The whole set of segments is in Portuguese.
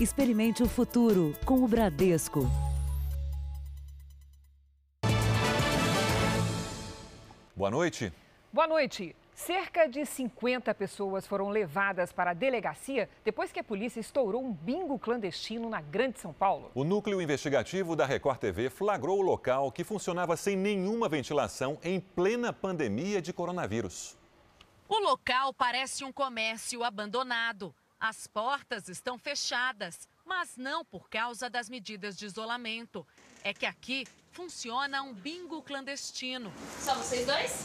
Experimente o futuro com o Bradesco. Boa noite. Boa noite. Cerca de 50 pessoas foram levadas para a delegacia depois que a polícia estourou um bingo clandestino na Grande São Paulo. O núcleo investigativo da Record TV flagrou o local que funcionava sem nenhuma ventilação em plena pandemia de coronavírus. O local parece um comércio abandonado. As portas estão fechadas, mas não por causa das medidas de isolamento. É que aqui funciona um bingo clandestino. Só vocês dois?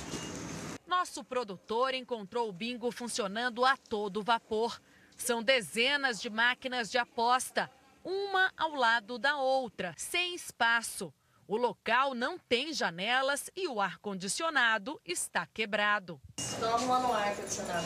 Nosso produtor encontrou o bingo funcionando a todo vapor. São dezenas de máquinas de aposta, uma ao lado da outra, sem espaço. O local não tem janelas e o ar-condicionado está quebrado. Estão arrumando o ar-condicionado.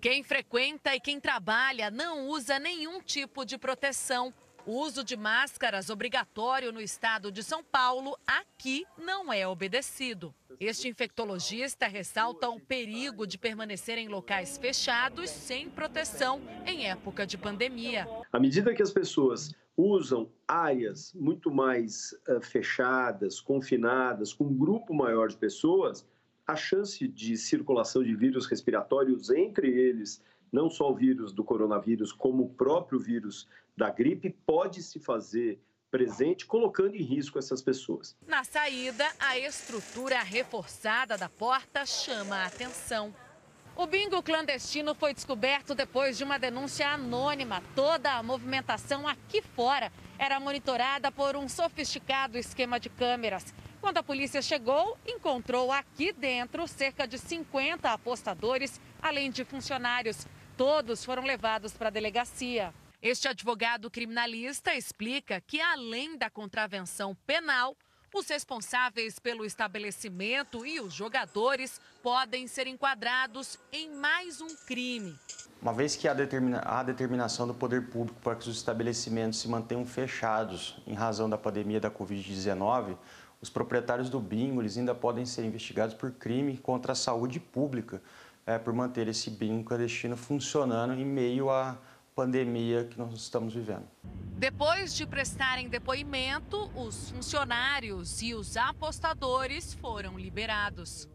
Quem frequenta e quem trabalha não usa nenhum tipo de proteção. O uso de máscaras obrigatório no estado de São Paulo aqui não é obedecido. Este infectologista ressalta o perigo de permanecer em locais fechados sem proteção em época de pandemia. À medida que as pessoas usam áreas muito mais uh, fechadas, confinadas, com um grupo maior de pessoas, a chance de circulação de vírus respiratórios entre eles não só o vírus do coronavírus, como o próprio vírus da gripe, pode se fazer presente, colocando em risco essas pessoas. Na saída, a estrutura reforçada da porta chama a atenção. O bingo clandestino foi descoberto depois de uma denúncia anônima. Toda a movimentação aqui fora era monitorada por um sofisticado esquema de câmeras. Quando a polícia chegou, encontrou aqui dentro cerca de 50 apostadores, além de funcionários. Todos foram levados para a delegacia. Este advogado criminalista explica que, além da contravenção penal, os responsáveis pelo estabelecimento e os jogadores podem ser enquadrados em mais um crime. Uma vez que há, determina há determinação do poder público para que os estabelecimentos se mantenham fechados em razão da pandemia da Covid-19, os proprietários do bingo eles ainda podem ser investigados por crime contra a saúde pública, é, por manter esse bingo clandestino funcionando em meio à pandemia que nós estamos vivendo. Depois de prestarem depoimento, os funcionários e os apostadores foram liberados.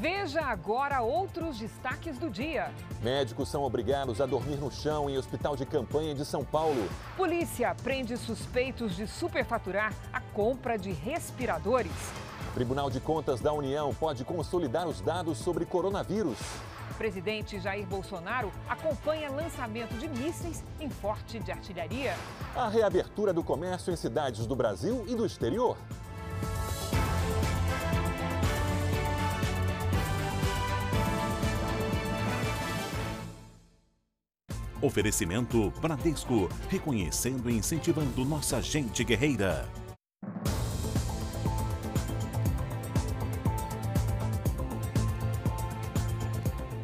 Veja agora outros destaques do dia. Médicos são obrigados a dormir no chão em hospital de campanha de São Paulo. Polícia prende suspeitos de superfaturar a compra de respiradores. Tribunal de Contas da União pode consolidar os dados sobre coronavírus. O presidente Jair Bolsonaro acompanha lançamento de mísseis em forte de artilharia. A reabertura do comércio em cidades do Brasil e do exterior. Oferecimento Bradesco, reconhecendo e incentivando nossa gente guerreira.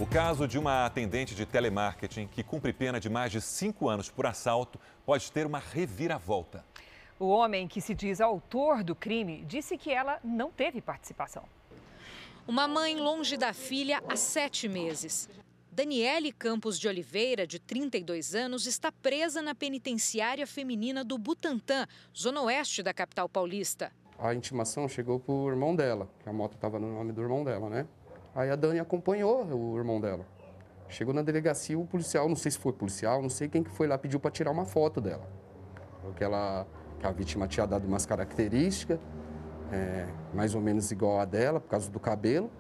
O caso de uma atendente de telemarketing que cumpre pena de mais de cinco anos por assalto pode ter uma reviravolta. O homem que se diz autor do crime disse que ela não teve participação. Uma mãe longe da filha há sete meses. Daniele Campos de Oliveira, de 32 anos, está presa na penitenciária feminina do Butantã, zona oeste da capital paulista. A intimação chegou para o irmão dela, que a moto estava no nome do irmão dela, né? Aí a Dani acompanhou o irmão dela. Chegou na delegacia, o policial, não sei se foi policial, não sei quem que foi lá, pediu para tirar uma foto dela. Porque ela, que a vítima tinha dado umas características, é, mais ou menos igual a dela, por causa do cabelo.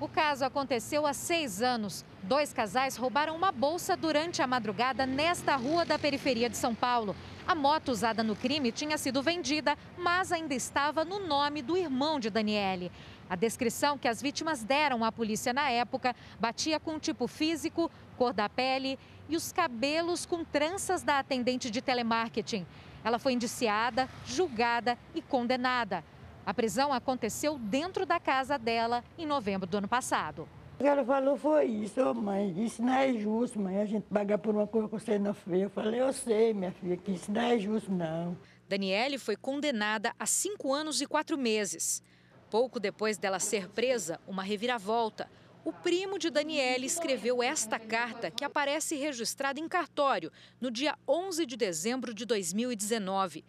O caso aconteceu há seis anos. Dois casais roubaram uma bolsa durante a madrugada nesta rua da periferia de São Paulo. A moto usada no crime tinha sido vendida, mas ainda estava no nome do irmão de Daniele. A descrição que as vítimas deram à polícia na época batia com o tipo físico, cor da pele e os cabelos com tranças da atendente de telemarketing. Ela foi indiciada, julgada e condenada. A prisão aconteceu dentro da casa dela em novembro do ano passado. O que ela falou foi isso, oh, mãe, isso não é justo, mãe, a gente pagar por uma coisa que você não fez. Eu falei, eu sei, minha filha, que isso não é justo, não. Daniele foi condenada a cinco anos e quatro meses. Pouco depois dela ser presa, uma reviravolta. o primo de Daniele escreveu esta carta que aparece registrada em cartório no dia 11 de dezembro de 2019.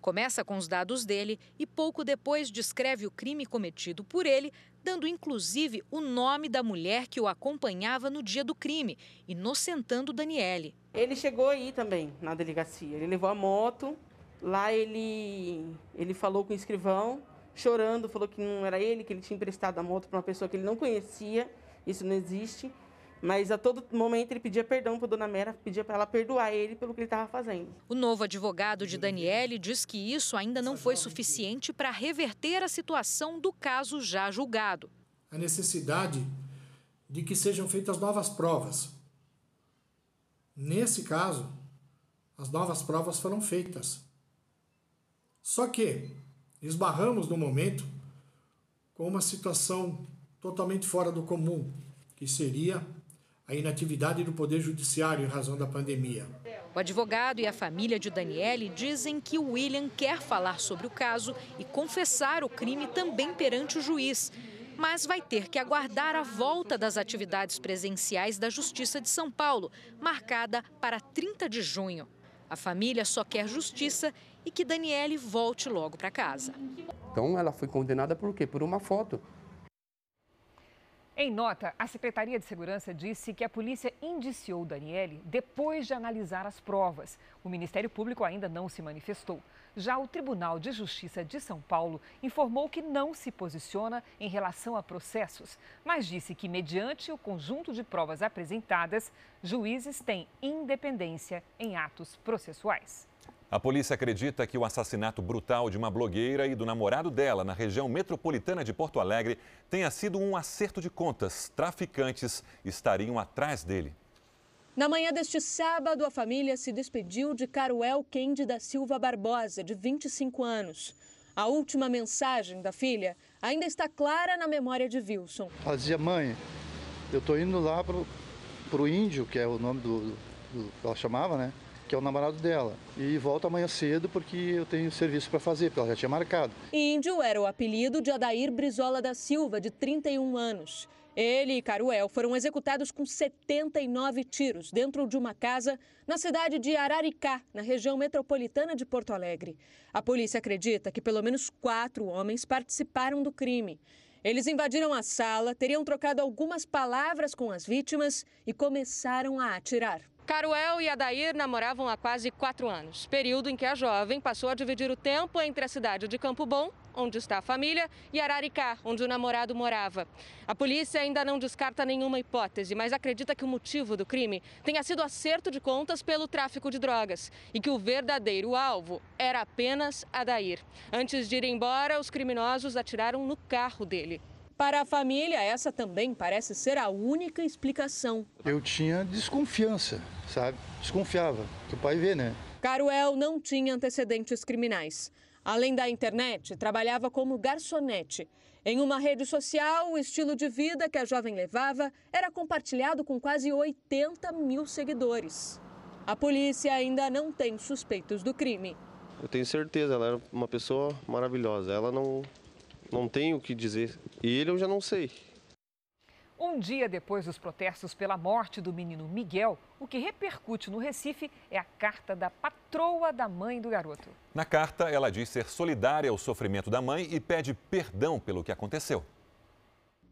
Começa com os dados dele e pouco depois descreve o crime cometido por ele, dando inclusive o nome da mulher que o acompanhava no dia do crime, inocentando Daniele. Ele chegou aí também na delegacia. Ele levou a moto, lá ele, ele falou com o escrivão, chorando, falou que não era ele, que ele tinha emprestado a moto para uma pessoa que ele não conhecia isso não existe. Mas a todo momento ele pedia perdão para Dona Mera, pedia para ela perdoar ele pelo que ele estava fazendo. O novo advogado de Daniele diz que isso ainda não foi suficiente para reverter a situação do caso já julgado. A necessidade de que sejam feitas novas provas. Nesse caso, as novas provas foram feitas. Só que esbarramos no momento com uma situação totalmente fora do comum, que seria a inatividade do Poder Judiciário em razão da pandemia. O advogado e a família de Daniele dizem que William quer falar sobre o caso e confessar o crime também perante o juiz, mas vai ter que aguardar a volta das atividades presenciais da Justiça de São Paulo, marcada para 30 de junho. A família só quer justiça e que Daniele volte logo para casa. Então ela foi condenada por quê? Por uma foto. Em nota, a Secretaria de Segurança disse que a polícia indiciou Daniele depois de analisar as provas. O Ministério Público ainda não se manifestou. Já o Tribunal de Justiça de São Paulo informou que não se posiciona em relação a processos, mas disse que, mediante o conjunto de provas apresentadas, juízes têm independência em atos processuais. A polícia acredita que o assassinato brutal de uma blogueira e do namorado dela na região metropolitana de Porto Alegre tenha sido um acerto de contas. Traficantes estariam atrás dele. Na manhã deste sábado, a família se despediu de Caruel Kendi da Silva Barbosa, de 25 anos. A última mensagem da filha ainda está clara na memória de Wilson. Ela dizia, mãe, eu estou indo lá para o índio, que é o nome do, do, que ela chamava, né? Que é o namorado dela. E volto amanhã cedo porque eu tenho serviço para fazer, porque ela já tinha marcado. Índio era o apelido de Adair Brizola da Silva, de 31 anos. Ele e Caruel foram executados com 79 tiros dentro de uma casa na cidade de Araricá, na região metropolitana de Porto Alegre. A polícia acredita que pelo menos quatro homens participaram do crime. Eles invadiram a sala, teriam trocado algumas palavras com as vítimas e começaram a atirar. Caruel e Adair namoravam há quase quatro anos, período em que a jovem passou a dividir o tempo entre a cidade de Campo Bom, onde está a família, e Araricá, onde o namorado morava. A polícia ainda não descarta nenhuma hipótese, mas acredita que o motivo do crime tenha sido acerto de contas pelo tráfico de drogas e que o verdadeiro alvo era apenas Adair. Antes de ir embora, os criminosos atiraram no carro dele. Para a família, essa também parece ser a única explicação. Eu tinha desconfiança, sabe? Desconfiava, que o pai vê, né? Caruel não tinha antecedentes criminais. Além da internet, trabalhava como garçonete. Em uma rede social, o estilo de vida que a jovem levava era compartilhado com quase 80 mil seguidores. A polícia ainda não tem suspeitos do crime. Eu tenho certeza, ela era uma pessoa maravilhosa. Ela não, não tenho o que dizer. E ele eu já não sei. Um dia depois dos protestos pela morte do menino Miguel, o que repercute no Recife é a carta da patroa da mãe do garoto. Na carta, ela diz ser solidária ao sofrimento da mãe e pede perdão pelo que aconteceu.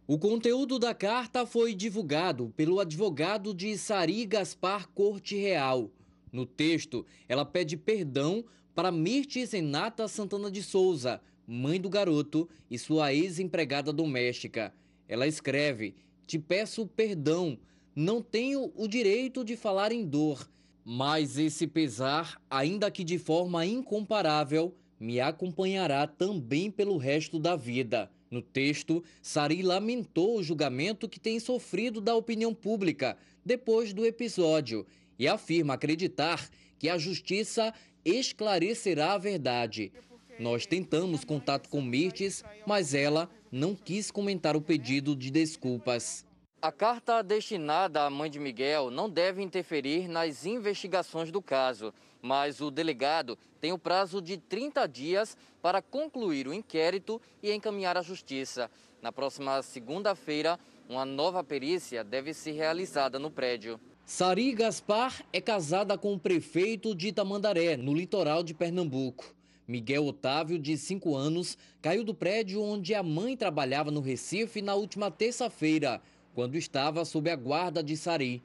O conteúdo da carta foi divulgado pelo advogado de Sari Gaspar Corte Real. No texto, ela pede perdão para Mirtes Renata Santana de Souza, mãe do garoto e sua ex-empregada doméstica. Ela escreve: Te peço perdão, não tenho o direito de falar em dor, mas esse pesar, ainda que de forma incomparável, me acompanhará também pelo resto da vida. No texto, Sari lamentou o julgamento que tem sofrido da opinião pública depois do episódio e afirma acreditar que a justiça esclarecerá a verdade. Nós tentamos contato com Mirtes, mas ela não quis comentar o pedido de desculpas. A carta destinada à mãe de Miguel não deve interferir nas investigações do caso, mas o delegado tem o prazo de 30 dias para concluir o inquérito e encaminhar à justiça. Na próxima segunda-feira, uma nova perícia deve ser realizada no prédio. Sari Gaspar é casada com o prefeito de Itamandaré, no litoral de Pernambuco. Miguel Otávio, de 5 anos, caiu do prédio onde a mãe trabalhava no Recife na última terça-feira, quando estava sob a guarda de Sari.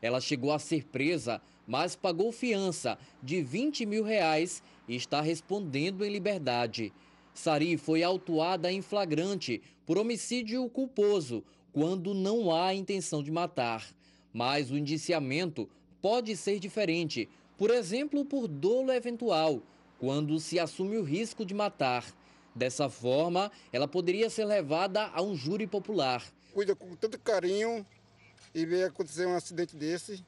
Ela chegou a ser presa, mas pagou fiança de 20 mil reais e está respondendo em liberdade. Sari foi autuada em flagrante por homicídio culposo, quando não há intenção de matar. Mas o indiciamento pode ser diferente, por exemplo, por dolo eventual, quando se assume o risco de matar. Dessa forma, ela poderia ser levada a um júri popular. Cuida com tanto carinho e ver acontecer um acidente desse,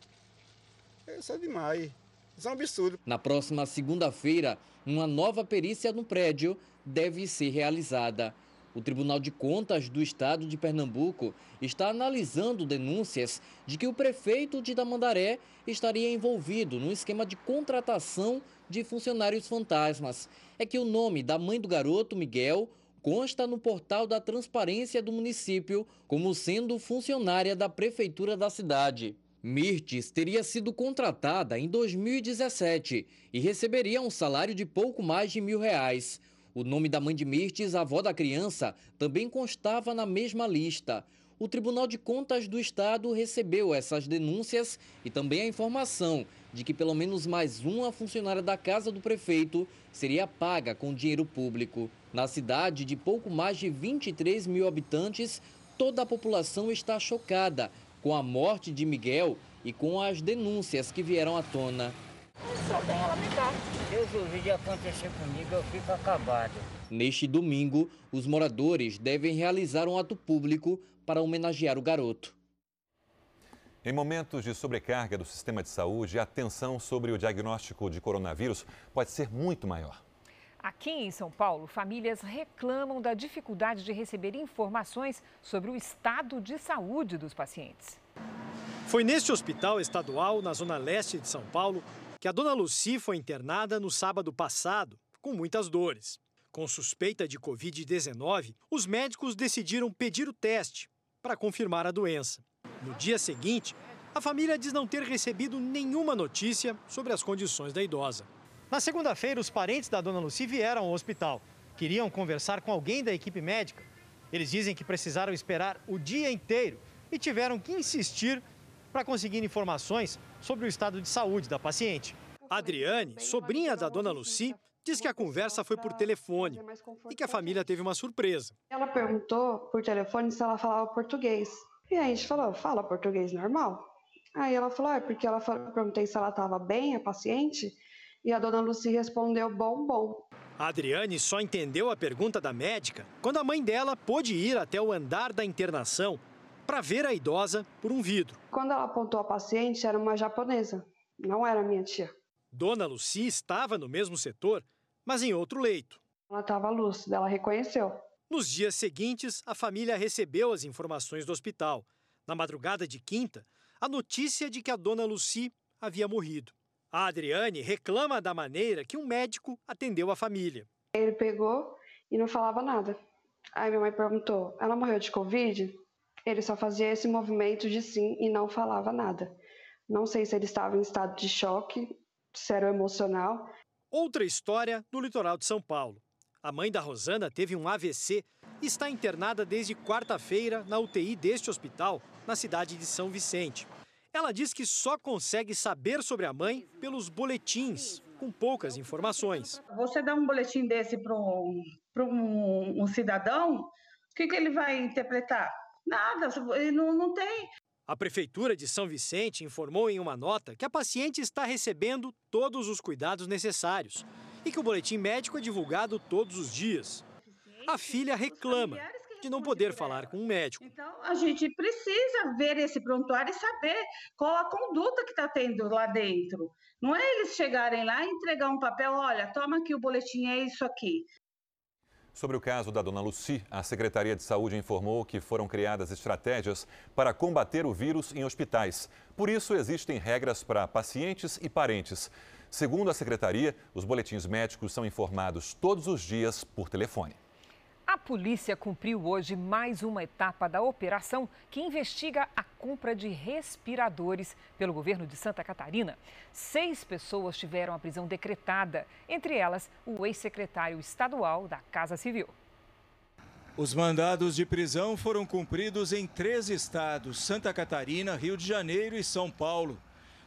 isso é demais. Isso é um absurdo. Na próxima segunda-feira, uma nova perícia no prédio deve ser realizada. O Tribunal de Contas do Estado de Pernambuco está analisando denúncias de que o prefeito de Tamandaré estaria envolvido no esquema de contratação de funcionários fantasmas. É que o nome da mãe do garoto, Miguel, consta no portal da transparência do município como sendo funcionária da prefeitura da cidade. Mirtes teria sido contratada em 2017 e receberia um salário de pouco mais de mil reais. O nome da mãe de Mirtes, avó da criança, também constava na mesma lista. O Tribunal de Contas do Estado recebeu essas denúncias e também a informação de que pelo menos mais uma funcionária da casa do prefeito seria paga com dinheiro público. Na cidade de pouco mais de 23 mil habitantes, toda a população está chocada com a morte de Miguel e com as denúncias que vieram à tona. Só tem a lamentar. Deus o vídeo acontecer comigo, eu fico acabado. Neste domingo, os moradores devem realizar um ato público para homenagear o garoto. Em momentos de sobrecarga do sistema de saúde, a tensão sobre o diagnóstico de coronavírus pode ser muito maior. Aqui em São Paulo, famílias reclamam da dificuldade de receber informações sobre o estado de saúde dos pacientes. Foi neste hospital estadual, na zona leste de São Paulo, que a dona Luci foi internada no sábado passado, com muitas dores. Com suspeita de Covid-19, os médicos decidiram pedir o teste para confirmar a doença. No dia seguinte, a família diz não ter recebido nenhuma notícia sobre as condições da idosa. Na segunda-feira, os parentes da dona Luci vieram ao hospital. Queriam conversar com alguém da equipe médica. Eles dizem que precisaram esperar o dia inteiro e tiveram que insistir para conseguir informações sobre o estado de saúde da paciente. Adriane, sobrinha da dona Luci, diz que a conversa foi por telefone e que a família teve uma surpresa. Ela perguntou por telefone se ela falava português. E a gente falou, fala português normal? Aí ela falou, é porque ela falou, perguntei se ela estava bem, a paciente, e a dona Luci respondeu bom, bom. A Adriane só entendeu a pergunta da médica quando a mãe dela pôde ir até o andar da internação para ver a idosa por um vidro. Quando ela apontou a paciente, era uma japonesa, não era minha tia. Dona Luci estava no mesmo setor, mas em outro leito. Ela estava lúcida, ela reconheceu. Nos dias seguintes, a família recebeu as informações do hospital. Na madrugada de quinta, a notícia de que a dona Luci havia morrido. A Adriane reclama da maneira que um médico atendeu a família. Ele pegou e não falava nada. Aí minha mãe perguntou: ela morreu de Covid? Ele só fazia esse movimento de sim e não falava nada. Não sei se ele estava em estado de choque, se era emocional. Outra história no litoral de São Paulo. A mãe da Rosana teve um AVC e está internada desde quarta-feira na UTI deste hospital, na cidade de São Vicente. Ela diz que só consegue saber sobre a mãe pelos boletins, com poucas informações. Você dá um boletim desse para um, um, um, cidadão, o que, que ele vai interpretar? Nada, não, não tem. A Prefeitura de São Vicente informou em uma nota que a paciente está recebendo todos os cuidados necessários e que o boletim médico é divulgado todos os dias. A filha reclama de não poder falar com um médico. Então, a gente precisa ver esse prontuário e saber qual a conduta que está tendo lá dentro. Não é eles chegarem lá e entregar um papel, olha, toma aqui o boletim, é isso aqui. Sobre o caso da dona Luci, a Secretaria de Saúde informou que foram criadas estratégias para combater o vírus em hospitais. Por isso, existem regras para pacientes e parentes. Segundo a Secretaria, os boletins médicos são informados todos os dias por telefone. A polícia cumpriu hoje mais uma etapa da operação que investiga a compra de respiradores pelo governo de Santa Catarina. Seis pessoas tiveram a prisão decretada, entre elas o ex-secretário estadual da Casa Civil. Os mandados de prisão foram cumpridos em três estados: Santa Catarina, Rio de Janeiro e São Paulo.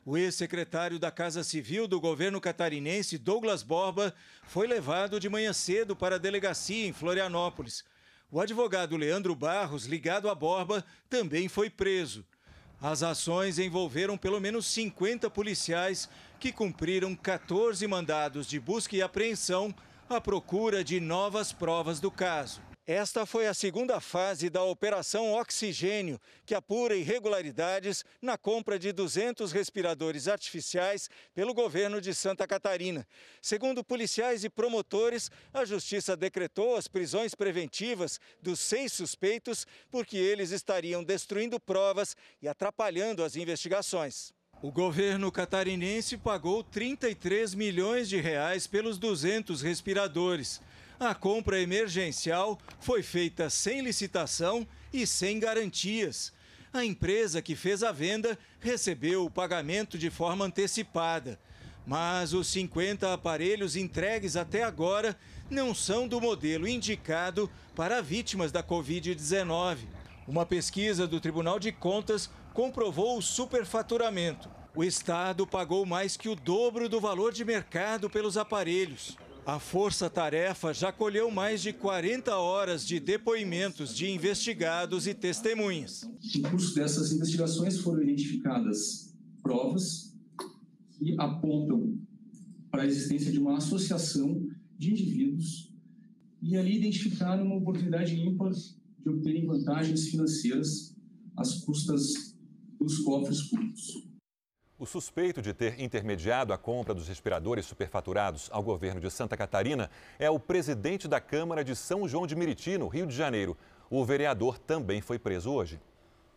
O ex-secretário da Casa Civil do governo catarinense, Douglas Borba, foi levado de manhã cedo para a delegacia em Florianópolis. O advogado Leandro Barros, ligado a Borba, também foi preso. As ações envolveram pelo menos 50 policiais que cumpriram 14 mandados de busca e apreensão à procura de novas provas do caso. Esta foi a segunda fase da Operação Oxigênio, que apura irregularidades na compra de 200 respiradores artificiais pelo governo de Santa Catarina. Segundo policiais e promotores, a Justiça decretou as prisões preventivas dos seis suspeitos porque eles estariam destruindo provas e atrapalhando as investigações. O governo catarinense pagou 33 milhões de reais pelos 200 respiradores. A compra emergencial foi feita sem licitação e sem garantias. A empresa que fez a venda recebeu o pagamento de forma antecipada. Mas os 50 aparelhos entregues até agora não são do modelo indicado para vítimas da Covid-19. Uma pesquisa do Tribunal de Contas comprovou o superfaturamento. O Estado pagou mais que o dobro do valor de mercado pelos aparelhos. A Força Tarefa já colheu mais de 40 horas de depoimentos de investigados e testemunhas. No curso dessas investigações foram identificadas provas que apontam para a existência de uma associação de indivíduos e ali identificaram uma oportunidade ímpar de obterem vantagens financeiras às custas dos cofres públicos. O suspeito de ter intermediado a compra dos respiradores superfaturados ao governo de Santa Catarina é o presidente da Câmara de São João de Meriti, no Rio de Janeiro. O vereador também foi preso hoje.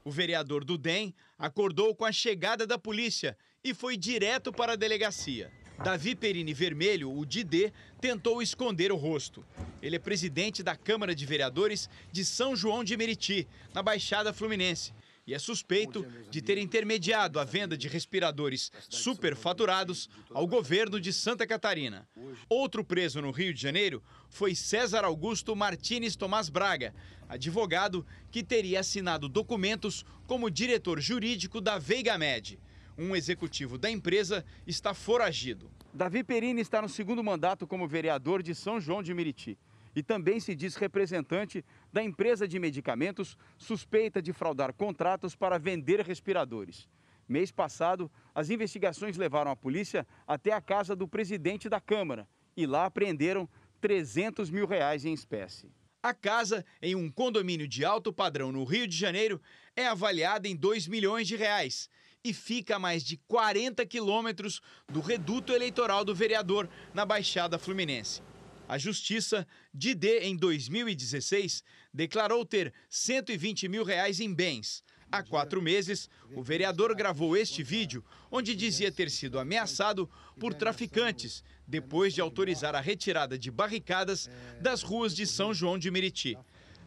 O vereador do DEM acordou com a chegada da polícia e foi direto para a delegacia. Davi Perini Vermelho, o Didê, tentou esconder o rosto. Ele é presidente da Câmara de Vereadores de São João de Meriti, na Baixada Fluminense e é suspeito de ter intermediado a venda de respiradores superfaturados ao governo de Santa Catarina. Outro preso no Rio de Janeiro foi César Augusto Martins Tomás Braga, advogado que teria assinado documentos como diretor jurídico da Veiga Med. Um executivo da empresa está foragido. Davi Perini está no segundo mandato como vereador de São João de Meriti e também se diz representante da empresa de medicamentos suspeita de fraudar contratos para vender respiradores. Mês passado, as investigações levaram a polícia até a casa do presidente da Câmara e lá apreenderam 300 mil reais em espécie. A casa, em um condomínio de alto padrão no Rio de Janeiro, é avaliada em 2 milhões de reais e fica a mais de 40 quilômetros do reduto eleitoral do vereador na Baixada Fluminense. A Justiça, de D em 2016, declarou ter 120 mil reais em bens. Há quatro meses, o vereador gravou este vídeo, onde dizia ter sido ameaçado por traficantes, depois de autorizar a retirada de barricadas das ruas de São João de Meriti.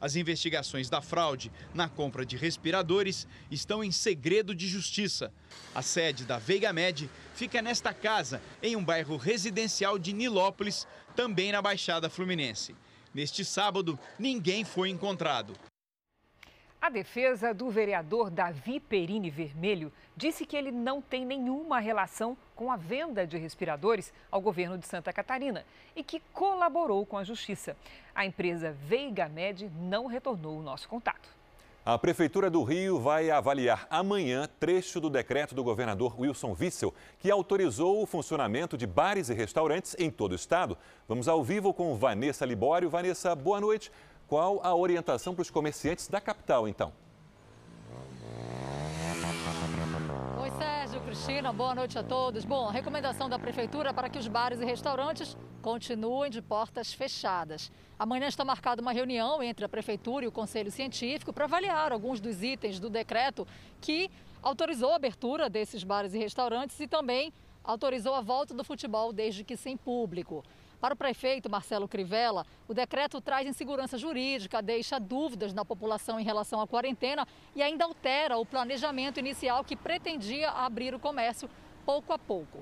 As investigações da fraude na compra de respiradores estão em segredo de justiça. A sede da Veiga Med fica nesta casa, em um bairro residencial de Nilópolis, também na Baixada Fluminense. Neste sábado, ninguém foi encontrado. A defesa do vereador Davi Perini Vermelho disse que ele não tem nenhuma relação com a venda de respiradores ao governo de Santa Catarina e que colaborou com a justiça. A empresa Veiga Med não retornou o nosso contato. A Prefeitura do Rio vai avaliar amanhã trecho do decreto do governador Wilson Witzel, que autorizou o funcionamento de bares e restaurantes em todo o estado. Vamos ao vivo com Vanessa Libório. Vanessa, boa noite. Qual a orientação para os comerciantes da capital, então? Cristina, boa noite a todos. Bom, recomendação da Prefeitura para que os bares e restaurantes continuem de portas fechadas. Amanhã está marcada uma reunião entre a Prefeitura e o Conselho Científico para avaliar alguns dos itens do decreto que autorizou a abertura desses bares e restaurantes e também autorizou a volta do futebol desde que sem público. Para o prefeito Marcelo Crivella, o decreto traz insegurança jurídica, deixa dúvidas na população em relação à quarentena e ainda altera o planejamento inicial que pretendia abrir o comércio pouco a pouco.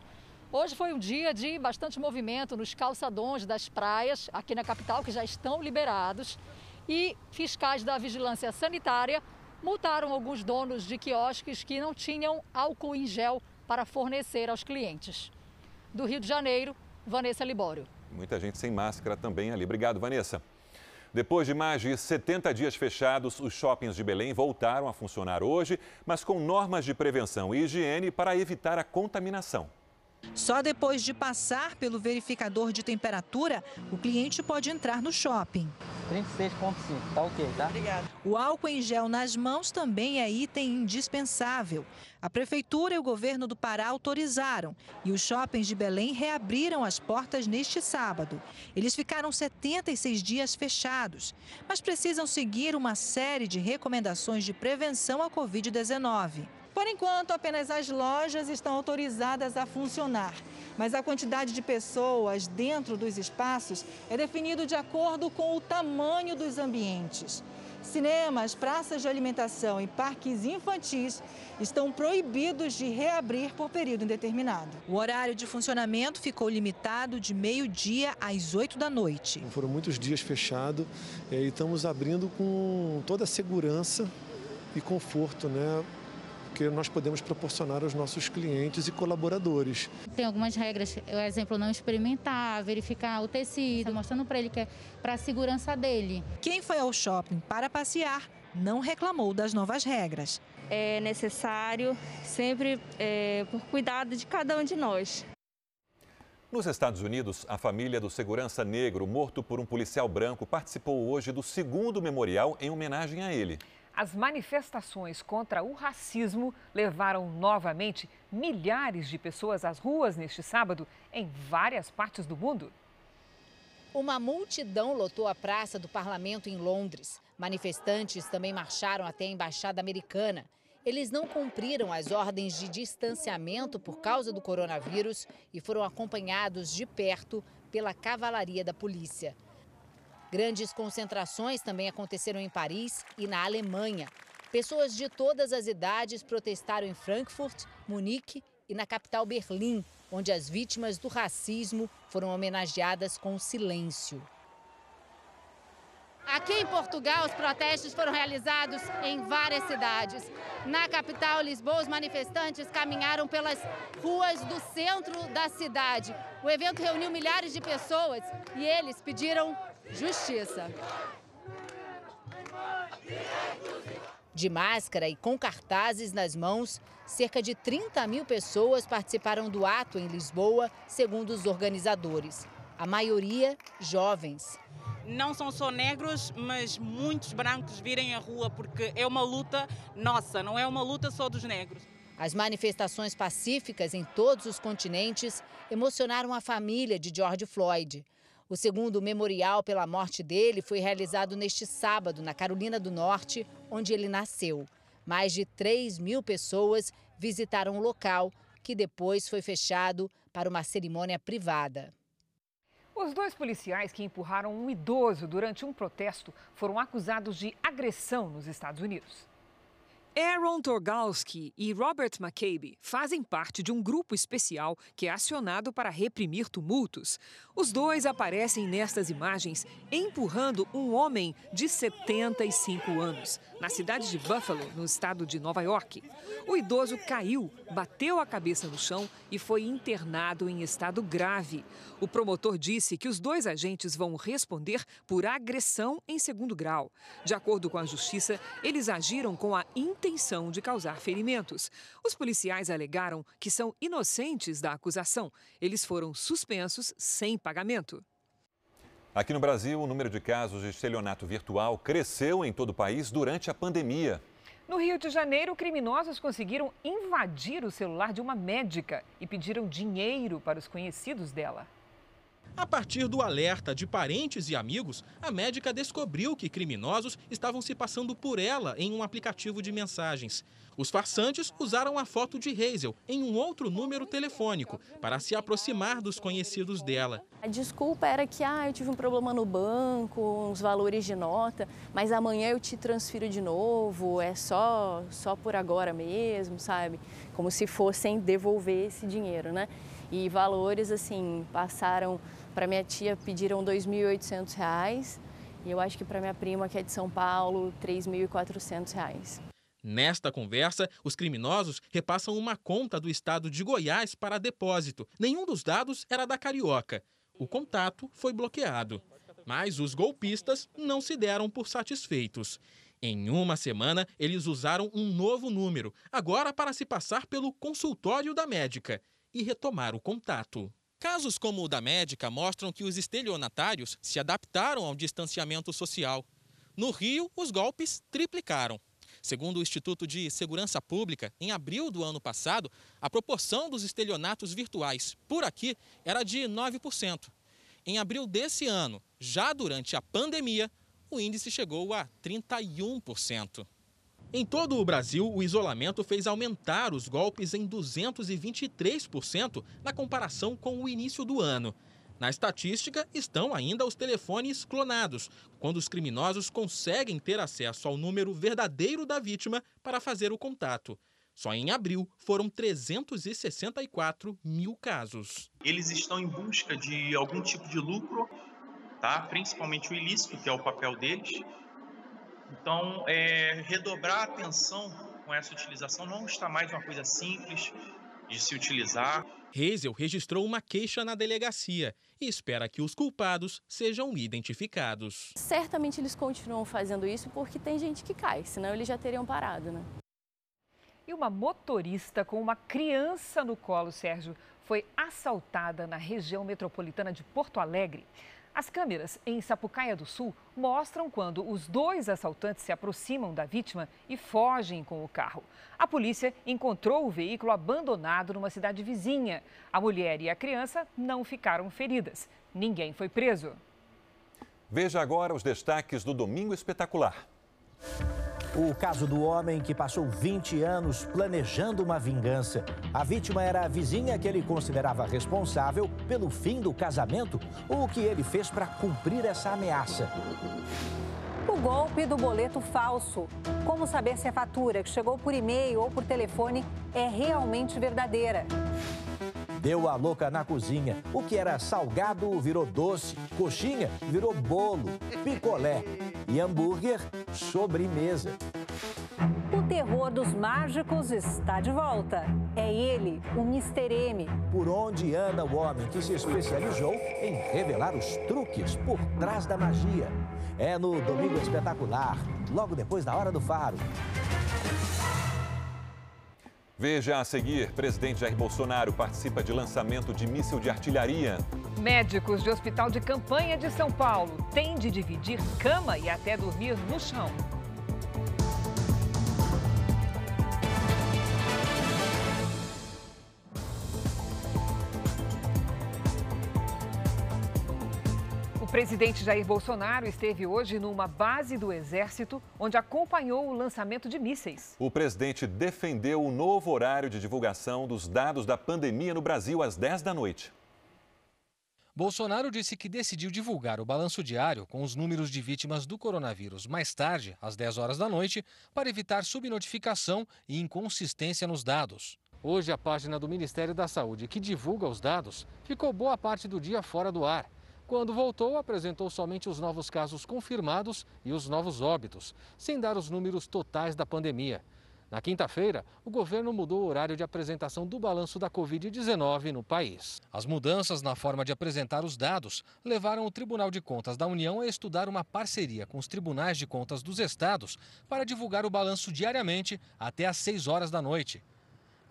Hoje foi um dia de bastante movimento nos calçadões das praias aqui na capital, que já estão liberados. E fiscais da Vigilância Sanitária multaram alguns donos de quiosques que não tinham álcool em gel para fornecer aos clientes. Do Rio de Janeiro, Vanessa Libório. Muita gente sem máscara também ali. Obrigado, Vanessa. Depois de mais de 70 dias fechados, os shoppings de Belém voltaram a funcionar hoje, mas com normas de prevenção e higiene para evitar a contaminação. Só depois de passar pelo verificador de temperatura, o cliente pode entrar no shopping. 36,5, tá ok, tá? Obrigada. O álcool em gel nas mãos também é item indispensável. A Prefeitura e o governo do Pará autorizaram e os shoppings de Belém reabriram as portas neste sábado. Eles ficaram 76 dias fechados, mas precisam seguir uma série de recomendações de prevenção à Covid-19. Por enquanto, apenas as lojas estão autorizadas a funcionar, mas a quantidade de pessoas dentro dos espaços é definido de acordo com o tamanho dos ambientes. Cinemas, praças de alimentação e parques infantis estão proibidos de reabrir por período indeterminado. O horário de funcionamento ficou limitado de meio-dia às 8 da noite. Foram muitos dias fechados e estamos abrindo com toda a segurança e conforto, né? Que nós podemos proporcionar aos nossos clientes e colaboradores. Tem algumas regras, por exemplo, não experimentar, verificar o tecido, mostrando para ele que é para a segurança dele. Quem foi ao shopping para passear não reclamou das novas regras. É necessário sempre é, por cuidado de cada um de nós. Nos Estados Unidos, a família do segurança negro morto por um policial branco participou hoje do segundo memorial em homenagem a ele. As manifestações contra o racismo levaram novamente milhares de pessoas às ruas neste sábado em várias partes do mundo. Uma multidão lotou a praça do parlamento em Londres. Manifestantes também marcharam até a embaixada americana. Eles não cumpriram as ordens de distanciamento por causa do coronavírus e foram acompanhados de perto pela cavalaria da polícia. Grandes concentrações também aconteceram em Paris e na Alemanha. Pessoas de todas as idades protestaram em Frankfurt, Munique e na capital Berlim, onde as vítimas do racismo foram homenageadas com silêncio. Aqui em Portugal, os protestos foram realizados em várias cidades. Na capital, Lisboa, os manifestantes caminharam pelas ruas do centro da cidade. O evento reuniu milhares de pessoas e eles pediram justiça. De máscara e com cartazes nas mãos, cerca de 30 mil pessoas participaram do ato em Lisboa, segundo os organizadores. A maioria jovens. Não são só negros, mas muitos brancos virem à rua porque é uma luta nossa, não é uma luta só dos negros. As manifestações pacíficas em todos os continentes emocionaram a família de George Floyd. O segundo memorial pela morte dele foi realizado neste sábado, na Carolina do Norte, onde ele nasceu. Mais de 3 mil pessoas visitaram o local, que depois foi fechado para uma cerimônia privada. Os dois policiais que empurraram um idoso durante um protesto foram acusados de agressão nos Estados Unidos. Aaron Torgalski e Robert McCabe fazem parte de um grupo especial que é acionado para reprimir tumultos. Os dois aparecem nestas imagens empurrando um homem de 75 anos, na cidade de Buffalo, no estado de Nova York. O idoso caiu, bateu a cabeça no chão e foi internado em estado grave. O promotor disse que os dois agentes vão responder por agressão em segundo grau. De acordo com a justiça, eles agiram com a intenção de causar ferimentos. Os policiais alegaram que são inocentes da acusação. Eles foram suspensos sem pagamento. Aqui no Brasil, o número de casos de estelionato virtual cresceu em todo o país durante a pandemia. No Rio de Janeiro, criminosos conseguiram invadir o celular de uma médica e pediram dinheiro para os conhecidos dela. A partir do alerta de parentes e amigos, a médica descobriu que criminosos estavam se passando por ela em um aplicativo de mensagens. Os farsantes usaram a foto de Hazel em um outro número telefônico para se aproximar dos conhecidos dela. A desculpa era que ah, eu tive um problema no banco, uns valores de nota, mas amanhã eu te transfiro de novo, é só, só por agora mesmo, sabe? Como se fossem devolver esse dinheiro, né? E valores assim, passaram para minha tia, pediram R$ 2.800 e eu acho que para minha prima, que é de São Paulo, R$ 3.400. Nesta conversa, os criminosos repassam uma conta do estado de Goiás para depósito. Nenhum dos dados era da Carioca. O contato foi bloqueado. Mas os golpistas não se deram por satisfeitos. Em uma semana, eles usaram um novo número, agora para se passar pelo consultório da médica, e retomar o contato. Casos como o da médica mostram que os estelionatários se adaptaram ao distanciamento social. No Rio, os golpes triplicaram. Segundo o Instituto de Segurança Pública, em abril do ano passado, a proporção dos estelionatos virtuais por aqui era de 9%. Em abril desse ano, já durante a pandemia, o índice chegou a 31%. Em todo o Brasil, o isolamento fez aumentar os golpes em 223% na comparação com o início do ano. Na estatística estão ainda os telefones clonados, quando os criminosos conseguem ter acesso ao número verdadeiro da vítima para fazer o contato. Só em abril foram 364 mil casos. Eles estão em busca de algum tipo de lucro, tá? principalmente o ilícito, que é o papel deles. Então, é, redobrar a atenção com essa utilização não está mais uma coisa simples de se utilizar. Hazel registrou uma queixa na delegacia e espera que os culpados sejam identificados. Certamente eles continuam fazendo isso porque tem gente que cai, senão eles já teriam parado, né? E uma motorista com uma criança no colo, Sérgio, foi assaltada na região metropolitana de Porto Alegre. As câmeras em Sapucaia do Sul mostram quando os dois assaltantes se aproximam da vítima e fogem com o carro. A polícia encontrou o veículo abandonado numa cidade vizinha. A mulher e a criança não ficaram feridas. Ninguém foi preso. Veja agora os destaques do Domingo Espetacular. O caso do homem que passou 20 anos planejando uma vingança. A vítima era a vizinha que ele considerava responsável pelo fim do casamento. O que ele fez para cumprir essa ameaça? O golpe do boleto falso. Como saber se a fatura que chegou por e-mail ou por telefone é realmente verdadeira? Deu a louca na cozinha. O que era salgado virou doce, coxinha virou bolo, picolé e hambúrguer sobremesa. O terror dos mágicos está de volta. É ele, o Mr. M. Por onde anda o homem que se especializou em revelar os truques por trás da magia? É no Domingo Espetacular, logo depois da Hora do Faro. Veja a seguir: presidente Jair Bolsonaro participa de lançamento de míssil de artilharia. Médicos de hospital de campanha de São Paulo têm de dividir cama e até dormir no chão. Presidente Jair Bolsonaro esteve hoje numa base do Exército, onde acompanhou o lançamento de mísseis. O presidente defendeu o novo horário de divulgação dos dados da pandemia no Brasil às 10 da noite. Bolsonaro disse que decidiu divulgar o balanço diário com os números de vítimas do coronavírus mais tarde, às 10 horas da noite, para evitar subnotificação e inconsistência nos dados. Hoje, a página do Ministério da Saúde, que divulga os dados, ficou boa parte do dia fora do ar. Quando voltou, apresentou somente os novos casos confirmados e os novos óbitos, sem dar os números totais da pandemia. Na quinta-feira, o governo mudou o horário de apresentação do balanço da Covid-19 no país. As mudanças na forma de apresentar os dados levaram o Tribunal de Contas da União a estudar uma parceria com os tribunais de contas dos estados para divulgar o balanço diariamente até às 6 horas da noite.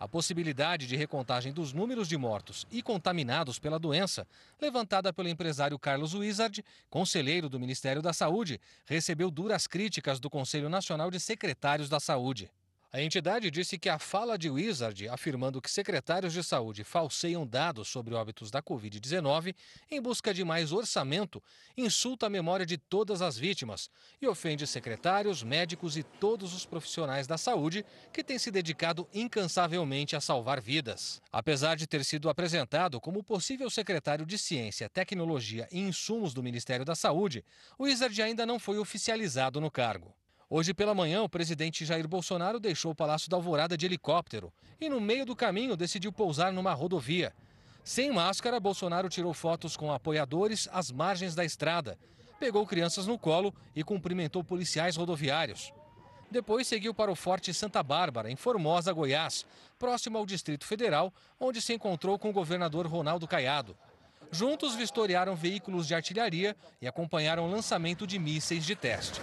A possibilidade de recontagem dos números de mortos e contaminados pela doença, levantada pelo empresário Carlos Wizard, conselheiro do Ministério da Saúde, recebeu duras críticas do Conselho Nacional de Secretários da Saúde. A entidade disse que a fala de Wizard, afirmando que secretários de saúde falseiam dados sobre óbitos da Covid-19 em busca de mais orçamento, insulta a memória de todas as vítimas e ofende secretários, médicos e todos os profissionais da saúde que têm se dedicado incansavelmente a salvar vidas. Apesar de ter sido apresentado como possível secretário de Ciência, Tecnologia e Insumos do Ministério da Saúde, Wizard ainda não foi oficializado no cargo. Hoje pela manhã, o presidente Jair Bolsonaro deixou o Palácio da Alvorada de helicóptero e, no meio do caminho, decidiu pousar numa rodovia. Sem máscara, Bolsonaro tirou fotos com apoiadores às margens da estrada, pegou crianças no colo e cumprimentou policiais rodoviários. Depois seguiu para o Forte Santa Bárbara, em Formosa, Goiás, próximo ao Distrito Federal, onde se encontrou com o governador Ronaldo Caiado. Juntos vistoriaram veículos de artilharia e acompanharam o lançamento de mísseis de teste.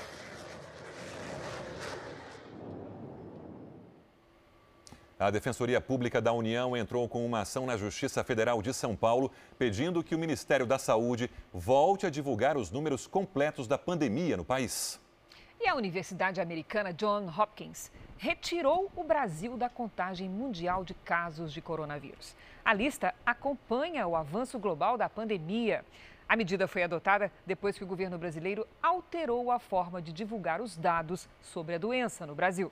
A Defensoria Pública da União entrou com uma ação na Justiça Federal de São Paulo pedindo que o Ministério da Saúde volte a divulgar os números completos da pandemia no país. E a Universidade Americana John Hopkins retirou o Brasil da contagem mundial de casos de coronavírus. A lista acompanha o avanço global da pandemia. A medida foi adotada depois que o governo brasileiro alterou a forma de divulgar os dados sobre a doença no Brasil.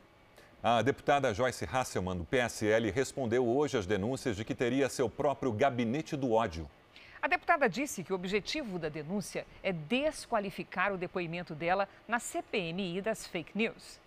A deputada Joyce Hasselmann, do PSL, respondeu hoje às denúncias de que teria seu próprio gabinete do ódio. A deputada disse que o objetivo da denúncia é desqualificar o depoimento dela na CPMI das fake news.